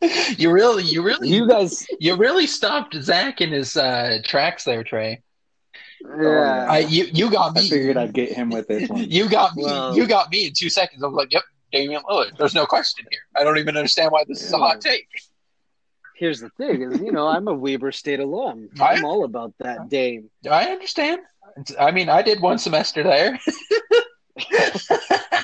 you really, you really, you guys, you really stopped Zach in his uh, tracks there, Trey. yeah. I, you, you got me. I me. figured I'd get him with this one. You got me. Well- you got me in two seconds. I was like, "Yep, Damian Lillard." There's no question here. I don't even understand why this is a hot take. Here's the thing: is you know I'm a Weber State alum. I'm I'm all about that Dame. I understand. I mean, I did one semester there.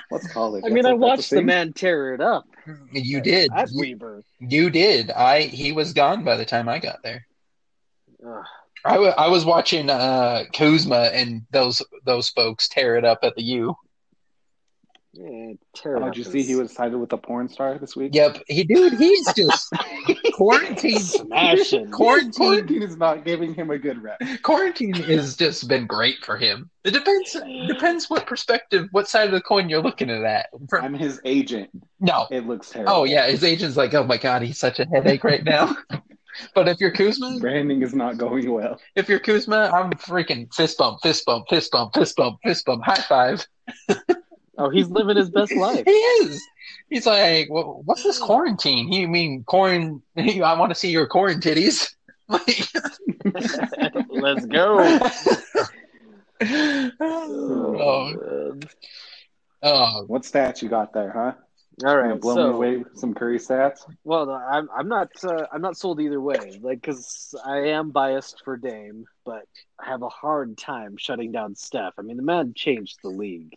What's college? I mean, That's I a- that's watched the man tear it up you did. at You, Weber. you did. I. He was gone by the time I got there. Ugh. I I was watching uh, Kuzma and those those folks tear it up at the U. Yeah, tear Oh, up did you see he was sided with a porn star this week? Yep, he dude, he's just quarantine. Smashing. Quarantine. Quarantine is not giving him a good rep. Quarantine has just been great for him. It depends. Depends what perspective, what side of the coin you're looking at. That From- I'm his agent. no. It looks terrible. Oh yeah, his agent's like, oh my god, he's such a headache right now. but if you're Kuzma, Branding is not going well. if you're Kuzma, I'm freaking fist bump, fist bump, fist bump, fist bump, fist bump, high five. Oh, he's living his best life. He is. He's like, well, what's this quarantine? You mean corn? I want to see your corn titties. Like, Let's go. oh, man. oh, What stats you got there, huh? All right, Gonna right, me away with some Curry stats. well, I'm I'm not uh, I'm not sold either way. Like, because I am biased for Dame, but I have a hard time shutting down Steph. I mean, the man changed the league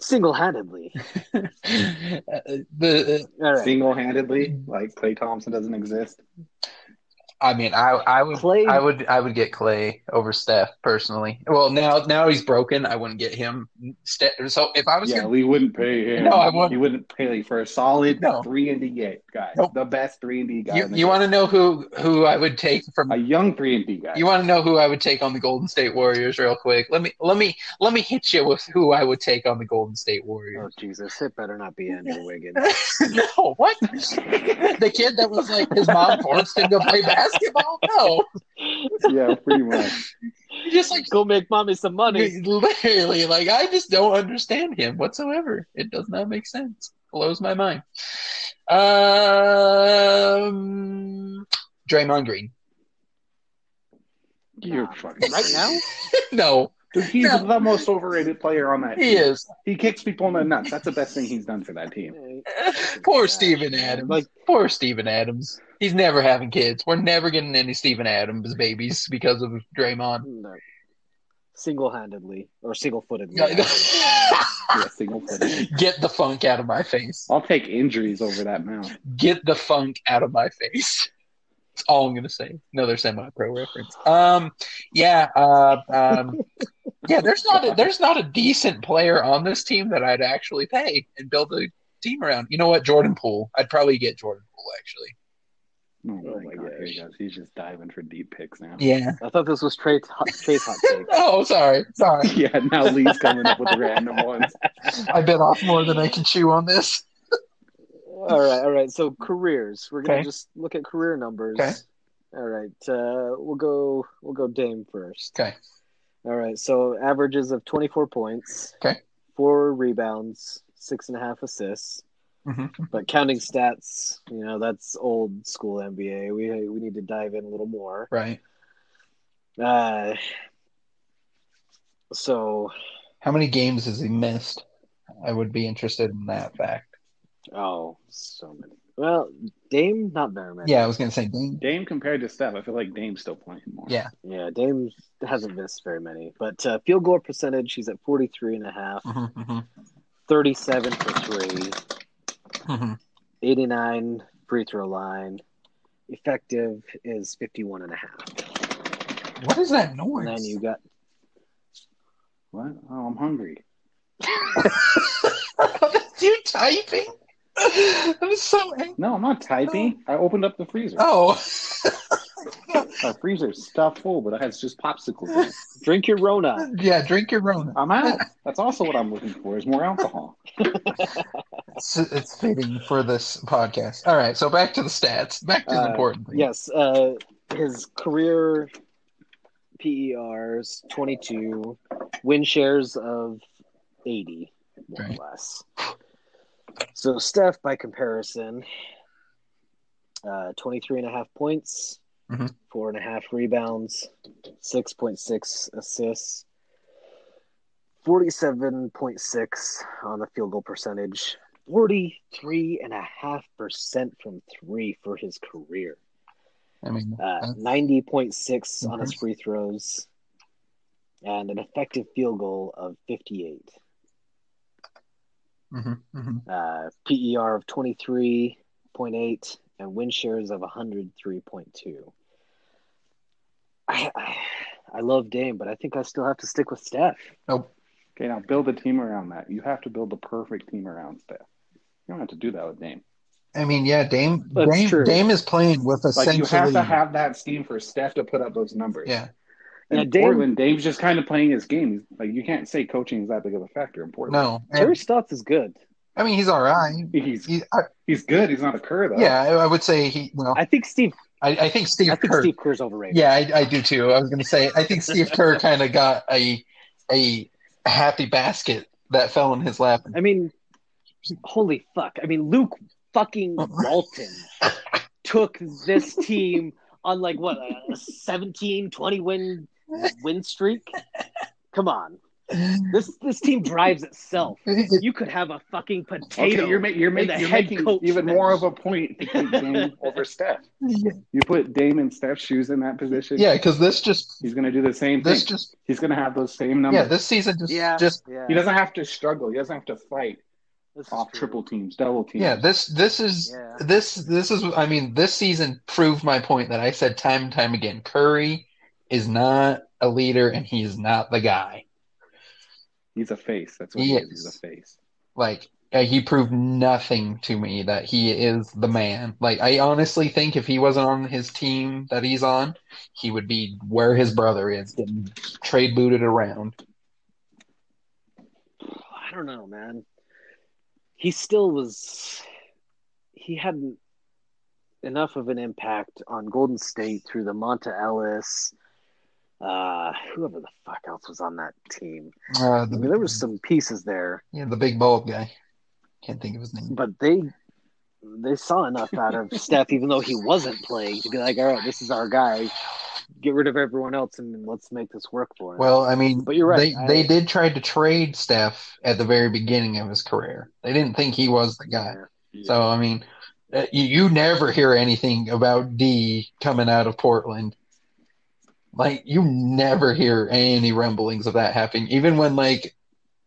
single handedly. Uh, uh, the uh, All right, Single-handedly, like Klay Thompson doesn't exist. I mean, I I would Klay- I would I would get Klay over Steph personally. Well, now now he's broken. I wouldn't get him. Ste- So if I was Yeah, gonna, we wouldn't pay him. No, I wouldn't. He wouldn't pay for a solid No. three and D guy. Nope. The best three and D guy. you, you want to know who who I would take from a young three and D guy. You want to know who I would take on the Golden State Warriors real quick? Let me let me let me hit you with who I would take on the Golden State Warriors. oh Warriors. Jesus, it better not be Andrew Wiggins. no, what? the kid that was like his mom forced him to play basketball? No, yeah, pretty much. He just like Go make mommy some money. literally like I just don't understand him whatsoever. It does not make sense. Blows my mind. Um, Draymond Green. You're Nah, fucking right now? no, Dude, he's No. the most overrated player on that he team. is. He kicks people in the nuts. That's the best thing he's done for that team. Poor Steven Adams. Like- poor Steven Adams. He's never having kids. We're never getting any Steven Adams babies because of Draymond. No. Single handedly or single footedly. Yeah, single footed. Get the funk out of my face. I'll take injuries over that mount. Get the funk out of my face. That's all I'm gonna say. Another semi-pro reference. Um, yeah, uh, um, yeah. There's not a, there's not a decent player on this team that I'd actually pay and build a team around. You know what? Jordan Poole. I'd probably get Jordan Poole actually. Oh Oh my my god, here he gosh. goes. He's just diving for deep picks now. Yeah. I thought this was Trey's hot, Trey's hot take. Oh, sorry, sorry. Yeah, now Lee's coming up with random ones. I bit off more than I can chew on this. All right, all right. So careers. We're gonna Okay. just look at career numbers. Okay. All right. Uh, we'll go. We'll go Dame first. Okay. All right. So averages of twenty four points. Okay. Four rebounds, six and a half assists. Mm-hmm. But counting stats, you know, that's old school NBA. We we need to dive in a little more. Right. Uh, so How many games has he missed? I would be interested in that fact. oh, so many. Well, Dame, not very many. Yeah, I was gonna say Dame. Dame compared to Steph, I feel like Dame's still playing more. Yeah. Yeah, Dame hasn't missed very many. But uh, field goal percentage, he's at 43 and a half, Mm-hmm, mm-hmm, 37 for three, mm-hmm. 89 free throw line. Effective is 51 and a half. What is that noise? And then you got What? Oh, I'm hungry. That's you typing? I'm so angry. No, I'm not typing. I opened up the freezer. Oh. Our freezer's stuffed full, but it has just popsicles drink your Rona. yeah, drink your Rona. I'm out. That's also what I'm looking for is more alcohol. It's, it's fitting for this podcast. All right, so back to the stats. Back to the Uh, important thing. Yes, uh, his career PERs 22, win shares of 80, more Right. or less. So Steph, by comparison, uh, 23 and a half points, Mhm. four and a half rebounds, 6.6 assists, 47.6 on the field goal percentage, 43 and a half percent from three for his career. I mean, Uh, 90.6 on his free throws, and an effective field goal of 58. mhm, mhm. Uh, PER of 23.8 and win shares of 103.2. I, I I love Dame, but I think I still have to stick with Steph. Nope. Okay, now build a team around that. You have to build the perfect team around Steph. You don't have to do that with Dame. I mean, yeah, Dame That's Dame, true. Dame is playing with Like essentially Like you have to have that scheme for Steph to put up those numbers. yeah. And Yeah, Dame- Portland, Dame's just kind of playing his game. Like you can't say coaching is that big of a factor in Portland. No, Terry Stotts is good. I mean he's all right. He's He, I, he's good. He's not a Kerr though. yeah, I, I would say he. Well, I think Steve. I, I think Steve I think Kerr. Steve Kerr's overrated. Yeah, I, I do too. I was going to say I think Steve Kerr kind of got a a happy basket that fell in his lap. I mean, holy fuck. I mean, Luke fucking Walton took this team on like what a 17, 20 win win streak. Come on. This this team drives itself. You could have a fucking potato. Okay, you're, ma- you're, in making the you're head making coach even bench. more of a point to take Dame over Steph. You put Dame and Steph's shoes in that position. Yeah, because this just He's going to do the same thing. just He's going to have those same numbers. yeah this season just Yeah, just yeah. He doesn't have to struggle. He doesn't have to fight This off triple teams, double teams. yeah this this is Yeah. this this is I mean this season proved my point that I said time and time again. Curry is not a leader and he is not the guy. He's a face. That's what He he, is. is. He's a face. Like uh, he proved nothing to me that he is the man. Like I honestly think if he wasn't on his team that he's on, he would be where his brother is, getting trade booted around. I don't know, man. He still was. He hadn't enough of an impact on Golden State through the Monta Ellis, uh, whoever the fuck else was on that team. Uh, I mean, there was some pieces there, yeah, the big bald guy. Can't think of his name. but they they saw enough out of Steph, even though he wasn't playing, to be like, all right, this is our guy. Get rid of everyone else and let's make this work for him. Well, I mean, But you're right, They I- they did try to trade Steph at the very beginning of his career. They didn't think he was the guy. Yeah. So I mean, uh, you, you never hear anything about D coming out of Portland. Like you never hear any rumblings of that happening, even when like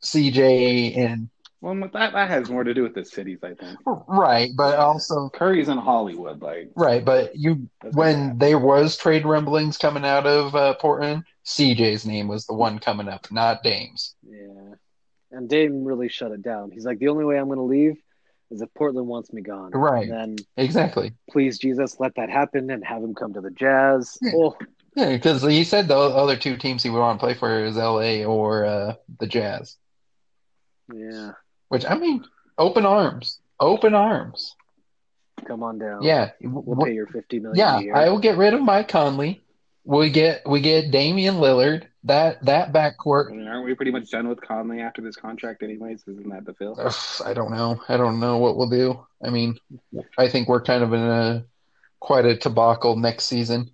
CJ and Well, that that has more to do with the cities, I think. right, but also Curry's in Hollywood, like right, but you when bad. there was trade rumblings coming out of uh, Portland, CJ's name was the one coming up, not Dame's. Yeah. And Dame really shut it down. He's like, the only way I'm going to leave is if Portland wants me gone. Right. And then, Exactly. please, Jesus, let that happen and have him come to the Jazz. Yeah. Oh, Yeah, because he said the other two teams he would want to play for is LA or uh, the Jazz. yeah. Which I mean, open arms, open arms. Come on down. Yeah, We'll pay your $50 million yeah. a year. I will get rid of Mike Conley. We get we get Damian Lillard. That that I backcourt. mean, aren't we pretty much done with Conley after this contract, anyways? Isn't that the feel? ugh, I don't know. I don't know what we'll do. I mean, I think we're kind of in a quite a debacle next season.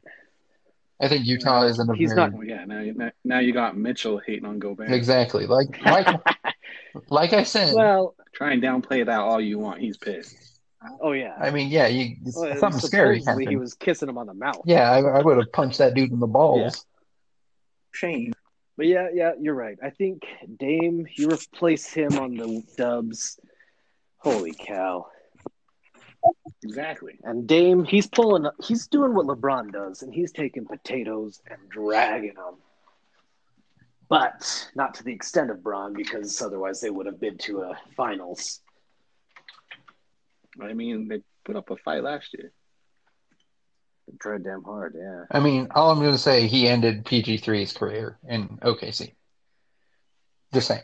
I think Utah is in a He's very not- yeah, now you, now- now you got Mitchell hating on Gobert. exactly like like like I said. Well, Try and downplay that all you want. He's pissed. oh, yeah. I mean, yeah, you Well, something scary supposedly happened. He was kissing him on the mouth. Yeah, I, I would have punched that dude in the balls. Shame. But yeah, yeah, you're right. I think Dame, you replace him on the Dubs. Holy cow. Exactly. And Dame, he's pulling, he's doing what LeBron does, and he's taking potatoes and dragging them. But not to the extent of Bron, because otherwise they would have been to a finals. I mean, they put up a fight last year. They tried damn hard, yeah. I mean, all I'm going to say, he ended PG3's career in OKC. Just saying.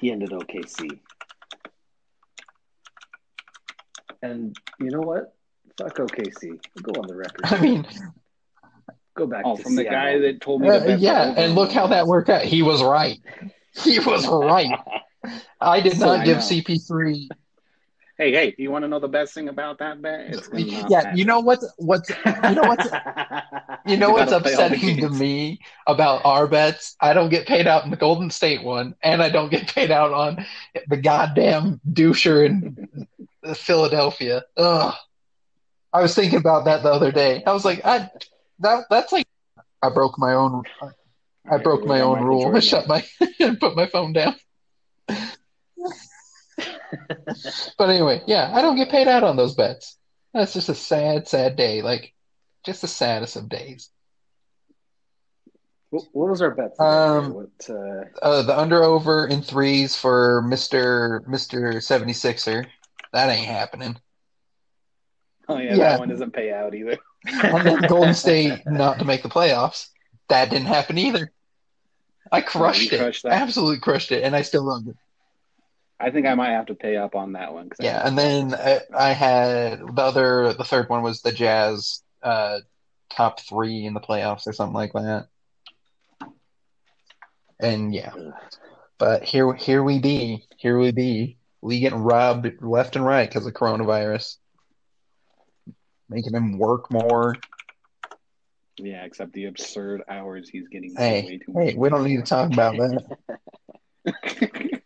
He ended OKC. And you know what? Fuck OKC. Go on the record. I mean, go back Oh, to from the guy that told me uh, bet yeah, and look how that worked out. He was right. He was right. I did So not I give know. CP3. Hey, hey, do you want to know the best thing about that bet? It's Yeah, having you know what's what's you know what's you know You what's gotta play all the upsetting to me about our bets? I don't get paid out in the Golden State one, and I don't get paid out on the goddamn doucher in Philadelphia. Ugh. I was thinking about that the other day. I was like, I that that's like I broke my own I broke my own rule. I shut my and put my phone down. but anyway, yeah, I don't get paid out on those bets. That's just a sad, sad day. Like, just the saddest of days. What, what was our bet? Um, what? Uh, Uh, the under over in threes for Mister Mister 76er. That ain't happening. Oh yeah, Yeah. that one doesn't pay out either. And then Golden State not to make the playoffs. That didn't happen either. I crushed it. crushed? Absolutely crushed it, and I still love it. I think I might have to pay up on that one. Yeah, and then I, I had the other, the third one was the Jazz uh, top three in the playoffs or something like that. And yeah, but here, here we be, here we be, we getting robbed left and right because of coronavirus, making them work more. yeah, except the absurd hours he's getting. Hey, way too hey, we don't need to talk about that.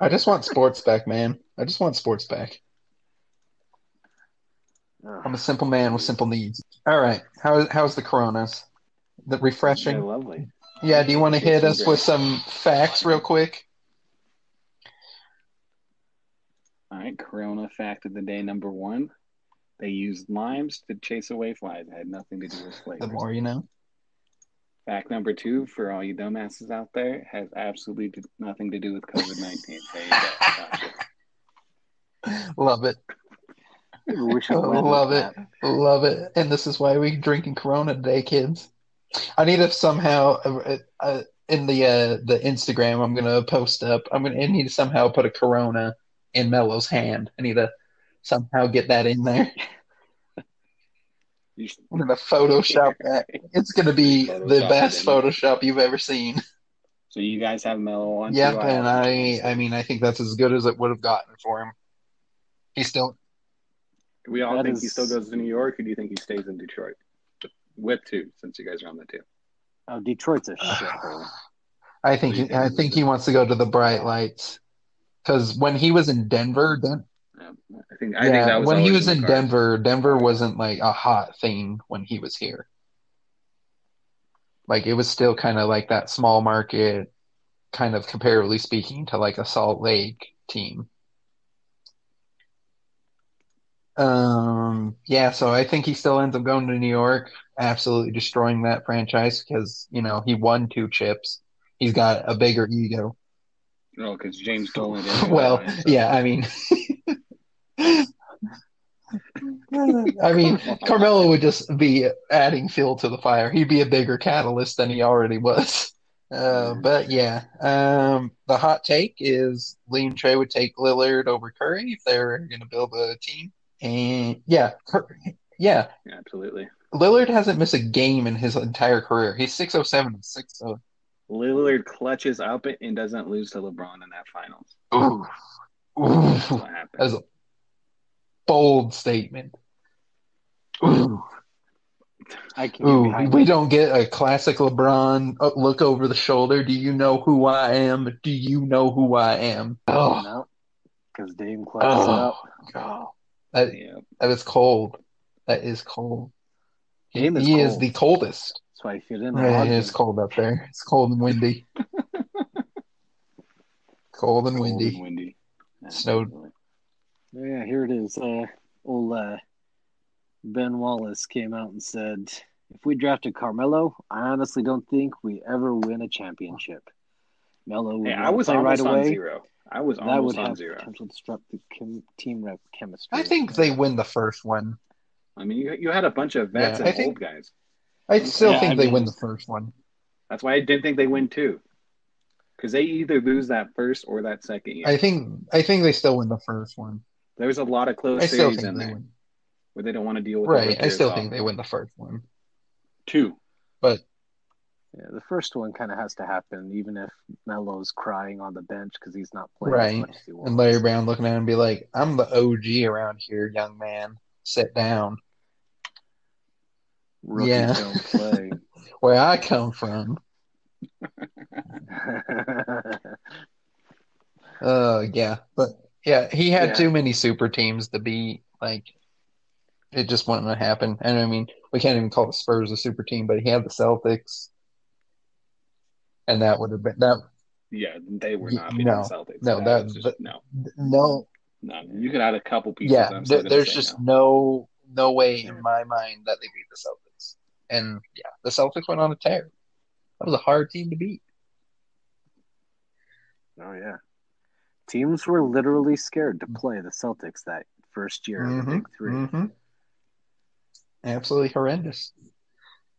I just want sports back, man. I just want sports back. I'm a simple man with simple needs. All right, how how's the coronas? The Yeah, refreshing. lovely. Yeah, do you want to hit us with some facts real quick? All right, Corona fact of the day number one: they used limes to chase away flies. It had nothing to do with The flavors. more you know. Fact number two, for all you dumbasses out there, has absolutely nothing to do with COVID nineteen. There you go. Gotcha. Love it. maybe we should love that. Love it. And this is why we drinking Corona today, kids. I need to somehow uh, uh, in the uh, the Instagram I'm gonna post up. I'm gonna I need to somehow put a Corona in Melo's hand. I need to somehow get that in there. I'm gonna Photoshop that. It's gonna be the Photoshop it best. Photoshop you've ever seen. So you guys have Melo on. Yep, too? and I I mean I think that's as good as it would have gotten for him. He still Do we all That think he still goes to New York, or do you think he stays in Detroit with two? Since you guys are on the two. Oh, Detroit's a shithole. I think he, I think he wants to go to the bright lights because when he was in Denver, Den- I think I think yeah, that was when he was in. Denver, Denver wasn't like a hot thing when he was here. Like it was still kind of like that small market, kind of comparatively speaking to like a Salt Lake team. Um, yeah, so I think he still ends up going to New York, absolutely destroying that franchise because, you know, he won two chips. He's got a bigger ego. No, because Oh, James Dolan Well, so- yeah, I mean, I mean, Carmelo would just be adding fuel to the fire. He'd be a bigger catalyst than he already was. Uh, but yeah, um, the hot take is Liam Trey would take Lillard over Curry if they're going to build a team. And yeah, yeah, Yeah, absolutely. Lillard hasn't missed a game in his entire career. He's 607 and 60. Lillard clutches up it and doesn't lose to LeBron in that finals. Ooh, That's ooh, what happened. that's a bold statement. Ooh. I can get Ooh, we it. don't get a classic LeBron uh, look over the shoulder. Do you know who I am? Do you know who I am? Oh, No, because Dame clutches it oh, up. God. That, Yeah. that is cold. That is cold. He, Dame is he is the coldest. That's why if you're in there, Yeah, it is cold up there. It's cold and windy. Cold and Cold windy. and windy. Snowed. Absolutely. Oh, yeah, here it is. Uh, old uh, Ben Wallace came out and said, "If we drafted Carmelo, I honestly don't think we ever win a championship. Melo would Hey, I was play right almost on away. zero. I was That almost would on have zero. potential to disrupt the chem- team rep chemistry. I think they win the first one. I mean, you, you had a bunch of vets Yeah, and I think- old guys. I still Yeah, think I they mean- win the first one. That's why I didn't think they win two. Because they either lose that first or that second year. I think I think they still win the first one. There's a lot of close I still series think in they there win. where they don't want to deal with Right. I still think they win the first one. two. But Yeah, the first one kind of has to happen, even if Melo's crying on the bench because he's not playing Right. as much as he wants. and Larry Brown looking at him and be like, "I'm the OG around here, young man. Sit down. Rookies Yeah. don't play. Where I come from." Uh, yeah, but yeah, he had Yeah. too many super teams to be like. It just wouldn't have happened. And I mean, we can't even call the Spurs a super team, but he had the Celtics, and that would have been that. Yeah, they were not beating no, the Celtics. no, that, that- was just, no, No, no. You could add a couple pieces. yeah, there, there's just no. no no way in my mind that they beat the Celtics. And yeah, the Celtics went on a tear. That was a hard team to beat. Oh yeah. Teams were literally scared to play the Celtics that first year of the Mhm, Big 3 mhm. Absolutely horrendous.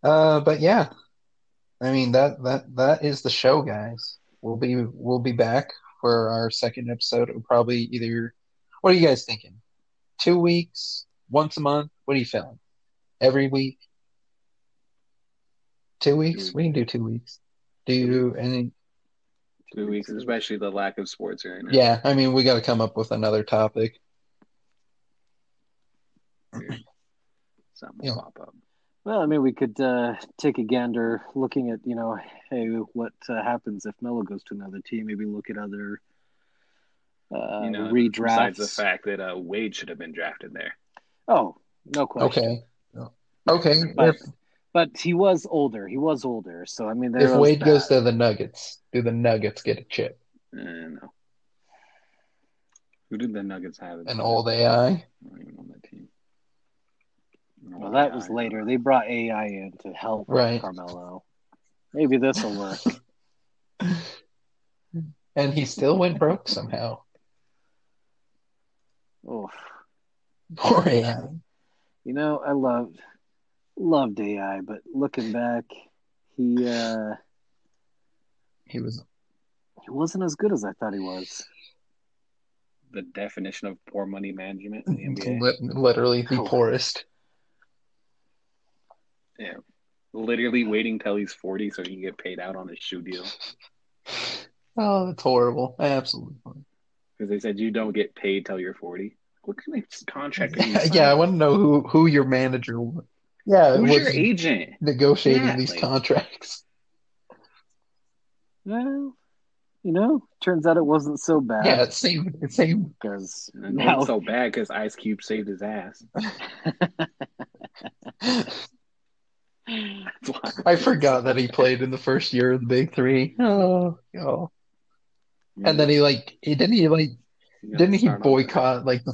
Uh, but yeah, I mean that that that is the show, guys. We'll be we'll be back for our second episode. It'll probably either. What are you guys thinking? Two weeks, once a month. What are you feeling? Every week? Two weeks? We can do two weeks. Do you any? Two weeks, especially the lack of sports right now. Yeah, I mean we got to come up with another topic. Something Yeah. pop up. Well, I mean, we could uh, take a gander looking at, you know, hey, what uh, happens if Melo goes to another team? Maybe look at other uh, you know, redrafts. besides the fact that uh, Wade should have been drafted there. Oh, no question. Okay. Okay. But, If but he was older. He was older. So, I mean, there if Wade that. goes to the Nuggets, do the Nuggets get a chip? Uh, no. Who did the Nuggets have? An old AI? I don't even know that team. No Well, that was AI. later. They brought AI in to help Right. Carmelo. Maybe this will work. And he still went broke somehow. Oof. Poor AI. You know, I loved loved AI, but looking back, he uh He was he wasn't as good as I thought he was. the definition of poor money management in the NBA. literally the Oh. poorest. Yeah. Literally waiting till he's 40 so he can get paid out on his shoe deal. Oh, that's horrible. Absolutely. Because they said you don't get paid till you're 40. What kind of contract are you? Yeah, I want to know who who your manager was. Yeah, Who's was your agent? negotiating these contracts. Well, you know, turns out it wasn't so bad. Yeah, it seemed it seemed because it now wasn't so bad because Ice Cube saved his ass. I forgot that he played in the first year of the Big Three. Oh, oh. And then he like he didn't he like didn't he boycott like the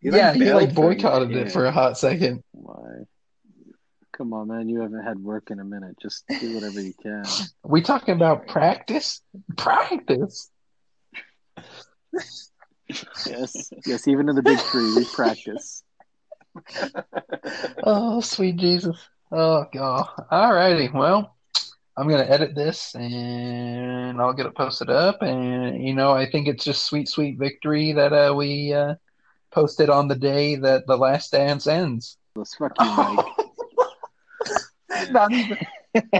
He, yeah he like boycotted it yeah. for a hot second. Why? Come on, man! You haven't had work in a minute. Just do whatever you can. We talking about practice? Practice? Yes, yes. Even in the big three, we practice. Oh, sweet Jesus. Oh, God. All righty. Well, I'm going to edit this and I'll get it posted up. And, you know, I think it's just sweet, sweet victory that uh, we uh, posted on the day that the last dance ends. Let's fuck you, Mike. Not even.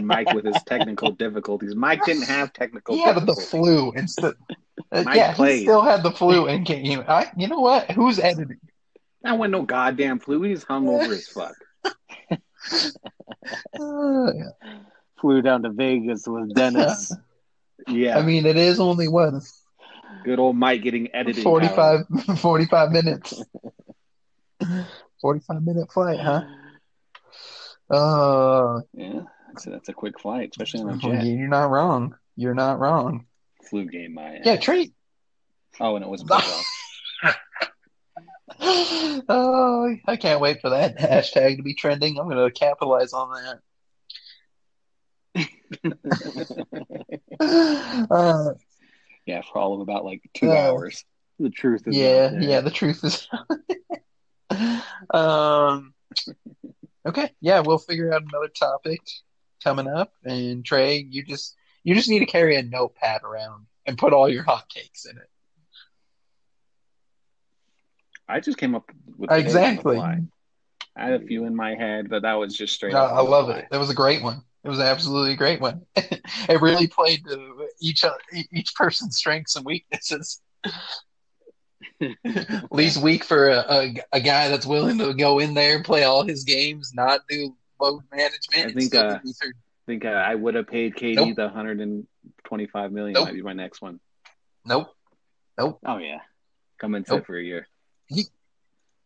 Mike with his technical difficulties. Mike didn't have technical He had the flu instead. Uh, Mike yeah, he still had the flu and came. I, you know what? Who's editing? That wasn't no goddamn flu. He's hungover as fuck. Uh, Flew down to Vegas with Dennis. Yeah. I mean, it is only what good old Mike getting edited. 45, 45 minutes. 45 minute flight, huh? Uh, Yeah. That's a, that's a quick flight, especially on a well, jet. you're not wrong. You're not wrong. Flu game, my ass. Yeah, treat. Oh, and it was. Oh, I can't wait for that hashtag to be trending. I'm going to capitalize on that. Uh, yeah, for all of about like two Uh, hours. the truth is, yeah, yeah, the truth is. um, okay, yeah, we'll figure out another topic coming up. And Trey, you just you just need to carry a notepad around and put all your hot takes in it. I just came up with Exactly. I had a few in my head, but that was just straight No, up. I love it. It was a great one. It was absolutely a great one. it really played to each each person's strengths and weaknesses. Lee's weak for a, a, a guy that's willing to go in there, play all his games, not do load management. I think, uh. I think uh, I would have paid KD Nope. the 125 million. Nope. Might be my next one. Nope. Nope. Oh yeah. Come and sit Nope. for a year. He-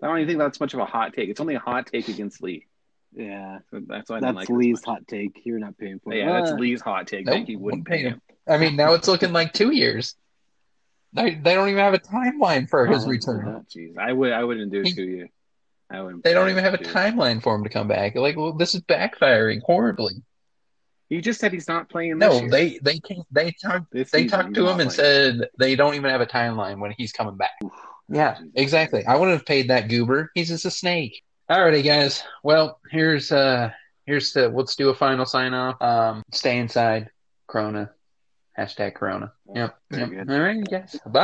I don't even think that's much of a hot take. It's only a hot take against Lee. Yeah. So that's why I That's like Lee's hot take. You're not paying for But it. yeah, that's Lee's hot take Nope, that he wouldn't wouldn't pay pay him. I mean, now it's looking like two years. They, they don't even have a timeline for his Oh, return. Oh, jeez, I would I wouldn't do He- to you. I wouldn't. They don't even have a timeline for him to come back. Like, well, this is backfiring horribly. He just said he's not playing this No, year. they they can they talked This they season, talked to him and playing. said they don't even have a timeline when he's coming back. Yeah, Jesus. exactly. I wouldn't have paid that goober. He's just a snake. Alrighty, guys. Well, here's uh here's the let's do a final sign off. Um, stay inside. Corona. Hashtag Corona. Yep. Yep. All right, guys. Bye.